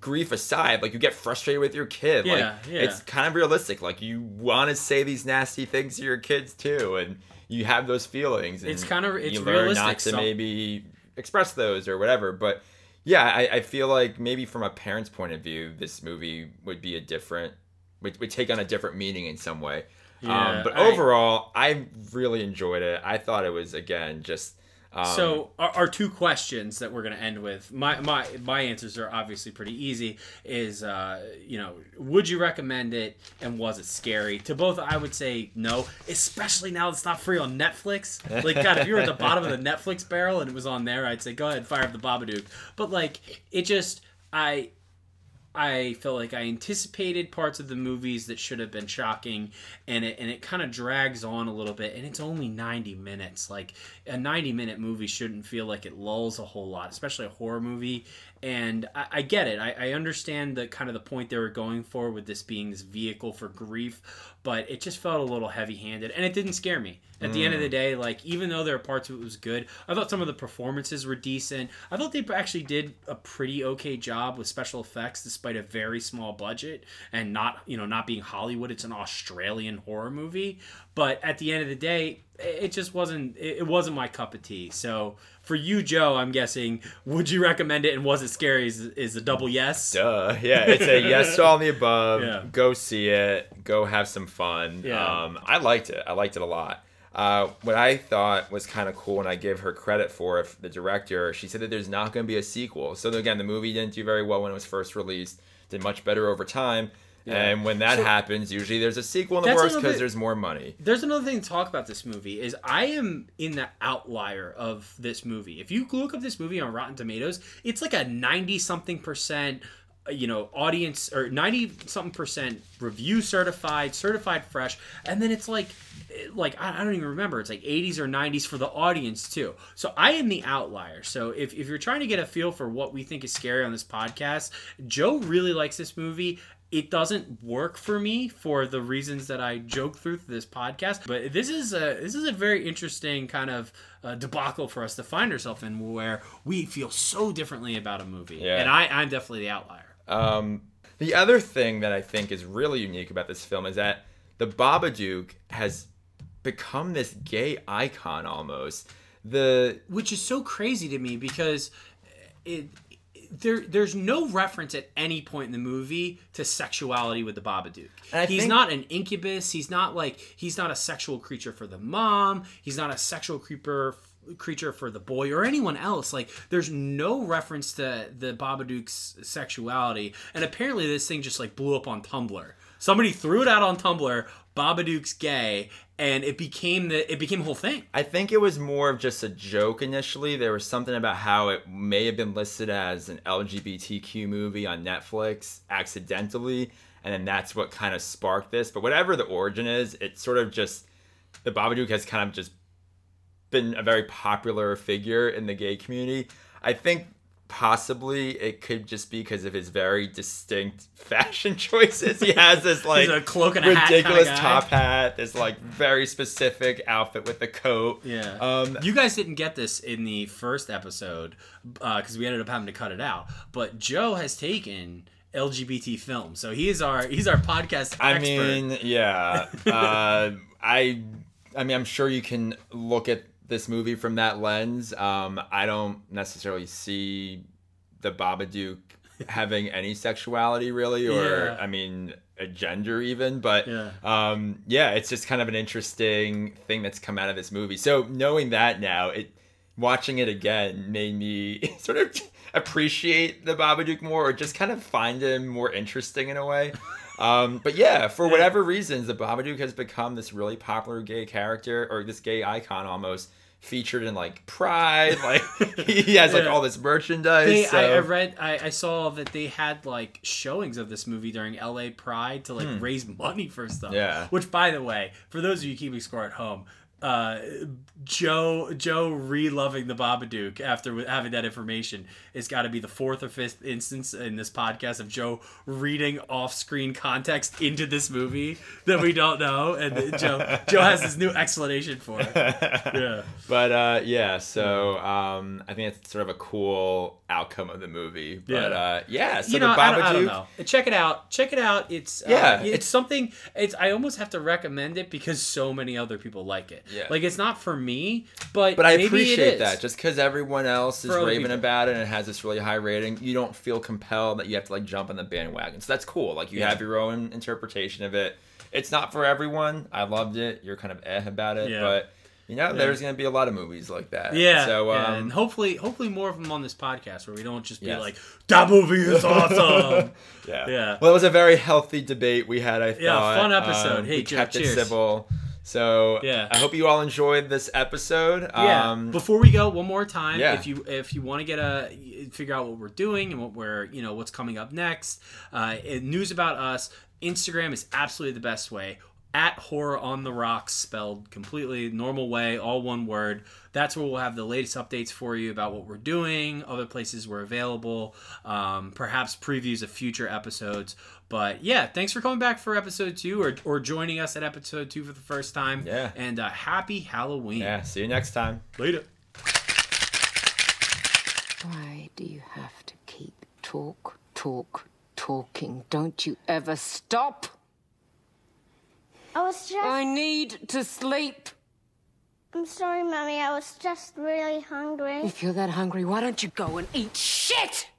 Speaker 5: grief aside, like you get frustrated with your kid.
Speaker 6: Yeah,
Speaker 5: like
Speaker 6: yeah.
Speaker 5: it's kind of realistic. Like you want to say these nasty things to your kids too, and you have those feelings. And
Speaker 6: It's kinda- it's
Speaker 5: you learn not
Speaker 6: realistic,
Speaker 5: to
Speaker 6: so-
Speaker 5: maybe express those or whatever. But yeah, I, I feel like maybe from a parent's point of view, this movie would be a different would, would take on a different meaning in some way.
Speaker 6: Yeah,
Speaker 5: um, but
Speaker 6: I-
Speaker 5: overall, I really enjoyed it. I thought it was again just. Um,
Speaker 6: so our, our two questions that we're going to end with my, my my answers are obviously pretty easy is uh, you know would you recommend it and was it scary? To both i would say no especially now it's not free on netflix. Like god if you were at the bottom of the netflix barrel and it was on there i'd say go ahead fire up the babadook. But like it just i I felt like I anticipated parts of the movies that should have been shocking, and it and it kind of drags on a little bit, and it's only ninety minutes. Like a ninety minute movie shouldn't feel like it lulls a whole lot, especially a horror movie. And I, I get it. I, I understand the kind of the point they were going for with this being this vehicle for grief, but it just felt a little heavy handed, and it didn't scare me. At the end of the mm. day, like even though there are parts of it was good, I thought some of the performances were decent. I thought they actually did a pretty okay job with special effects despite a very small budget and not you know not being Hollywood. It's an Australian horror movie, but at the end of the day, it it just wasn't it wasn't my cup of tea. So for you, Joe, I'm guessing would you recommend it and was it scary? Is, is a double yes?
Speaker 5: Duh. Yeah, it's a yes to all the above.
Speaker 6: Yeah.
Speaker 5: Go see it. Go have some fun.
Speaker 6: Yeah.
Speaker 5: Um, I liked it. I liked it a lot. Uh, what I thought was kind of cool, and I give her credit for if the director, she said that there's not going to be a sequel. So again, the movie didn't do very well when it was first released. Did much better over time. And when that
Speaker 6: So-
Speaker 5: happens, usually there's a sequel in the works because there's more money.
Speaker 6: There's another thing to talk about this movie is I am in the outlier of this movie. If you look up this movie on Rotten Tomatoes, it's like a 90 something percent you know audience or 90 something percent review certified certified fresh and then it's like like I I don't even remember it's like 80s or 90s for the audience too so i am the outlier so if, if you're trying to get a feel for what we think is scary on this podcast joe really likes this movie it doesn't work for me for the reasons that I joke through this podcast. But this is a this is a very interesting kind of uh, debacle for us to find ourselves in, where we feel so differently about a movie.
Speaker 5: Yeah.
Speaker 6: And I I'm definitely the outlier.
Speaker 5: Um, the other thing that I think is really unique about this film is that the Babadook has become this gay icon almost. The
Speaker 6: which is so crazy to me because it there there's no reference at any point in the movie to sexuality with the Babadook. He's
Speaker 5: think-
Speaker 6: not an incubus. He's not like he's not a sexual creature for the mom. He's not a sexual creeper creature for the boy or anyone else. Like there's no reference to the Babadook's sexuality. And apparently this thing just like blew up on Tumblr. Somebody threw it out on Tumblr. Babadook's gay, and it became the it became a whole thing.
Speaker 5: I think it was more of just a joke initially. There was something about how it may have been listed as an LGBTQ movie on Netflix accidentally, and then that's what kind of sparked this. But whatever the origin is, it sort of just the Babadook has kind of just been a very popular figure in the gay community. I think possibly it could just be because of his very distinct fashion choices. He has this like
Speaker 6: a cloak and a hat
Speaker 5: ridiculous
Speaker 6: guy.
Speaker 5: top hat, this like very specific outfit with the coat.
Speaker 6: Yeah.
Speaker 5: Um,
Speaker 6: you guys didn't get this in the first episode because we ended up having to cut it out. But Joe has taken LGBT films, so he is our he's our podcast.
Speaker 5: I
Speaker 6: expert.
Speaker 5: mean, yeah. Uh, I, I mean, I'm sure you can look at this movie from that lens. Um, I don't necessarily see the Babadook having any sexuality really, or
Speaker 6: Yeah.
Speaker 5: I mean, a gender even. But
Speaker 6: Yeah.
Speaker 5: um, yeah, it's just kind of an interesting thing that's come out of this movie. So knowing that now, it watching it again made me sort of appreciate the Babadook more, or just kind of find him more interesting in a way. Um, but yeah, for whatever reasons, the Babadook has become this really popular gay character, or this gay icon almost, featured in like Pride. Like he has like
Speaker 6: Yeah.
Speaker 5: all this merchandise.
Speaker 6: They,
Speaker 5: so-
Speaker 6: I, I read, I, I saw that they had like showings of this movie during LA Pride to like raise money for stuff.
Speaker 5: Hmm. Yeah.
Speaker 6: Which, by the way, for those of you keeping score at home, uh, Joe Joe re-loving the Babadook after having that information it's got to be the fourth or fifth instance in this podcast of Joe reading off-screen context into this movie that we don't know, and Joe Joe has this new explanation for it. Yeah.
Speaker 5: But uh, yeah, so um, I think it's sort of a cool outcome of the movie. But
Speaker 6: Yeah.
Speaker 5: uh, yeah, so
Speaker 6: you
Speaker 5: the
Speaker 6: know, I don't, I don't know. Check it out. Check it out. It's uh,
Speaker 5: Yeah,
Speaker 6: it's,
Speaker 5: it's-
Speaker 6: something. It's I almost have to recommend it because so many other people like it.
Speaker 5: Yeah.
Speaker 6: like it's not for me, but
Speaker 5: But I appreciate
Speaker 6: is.
Speaker 5: that. Just because everyone else is raving
Speaker 6: people.
Speaker 5: about it and it has this really high rating, you don't feel compelled that you have to like jump on the bandwagon. So that's cool. Like you
Speaker 6: Yeah.
Speaker 5: have your own interpretation of it. It's not for everyone. I loved it. You're kind of eh about it,
Speaker 6: Yeah.
Speaker 5: but you know, there's gonna be a lot of movies like that.
Speaker 6: Yeah.
Speaker 5: So
Speaker 6: yeah,
Speaker 5: um,
Speaker 6: and hopefully, hopefully more of them on this podcast where we don't just be
Speaker 5: Yes.
Speaker 6: like that movie is awesome.
Speaker 5: yeah.
Speaker 6: Yeah.
Speaker 5: Well, it was a very healthy debate we had. I thought.
Speaker 6: Yeah, fun episode.
Speaker 5: Um,
Speaker 6: Hey,
Speaker 5: we kept it civil. So
Speaker 6: Yeah.
Speaker 5: I hope you all enjoyed this episode.
Speaker 6: Yeah.
Speaker 5: Um,
Speaker 6: Before we go, one more time,
Speaker 5: Yeah.
Speaker 6: if you if you want to get a figure out what we're doing and what we're you know what's coming up next, uh, news about us. Instagram is absolutely the best way. At horror on the rocks, spelled completely normal way, all one word. That's where we'll have the latest updates for you about what we're doing, other places we're available, um, perhaps previews of future episodes. But yeah, thanks for coming back for episode two or, or joining us at episode two for the first time.
Speaker 5: Yeah.
Speaker 6: And uh, happy Halloween.
Speaker 5: yeah. See you next time.
Speaker 6: Later.
Speaker 7: Why do you have to keep talk, talk, talking? Don't you ever stop?
Speaker 1: I was just.
Speaker 7: I need to sleep.
Speaker 1: I'm sorry, Mummy. I was just really hungry.
Speaker 7: If you're that hungry, why don't you go and eat shit?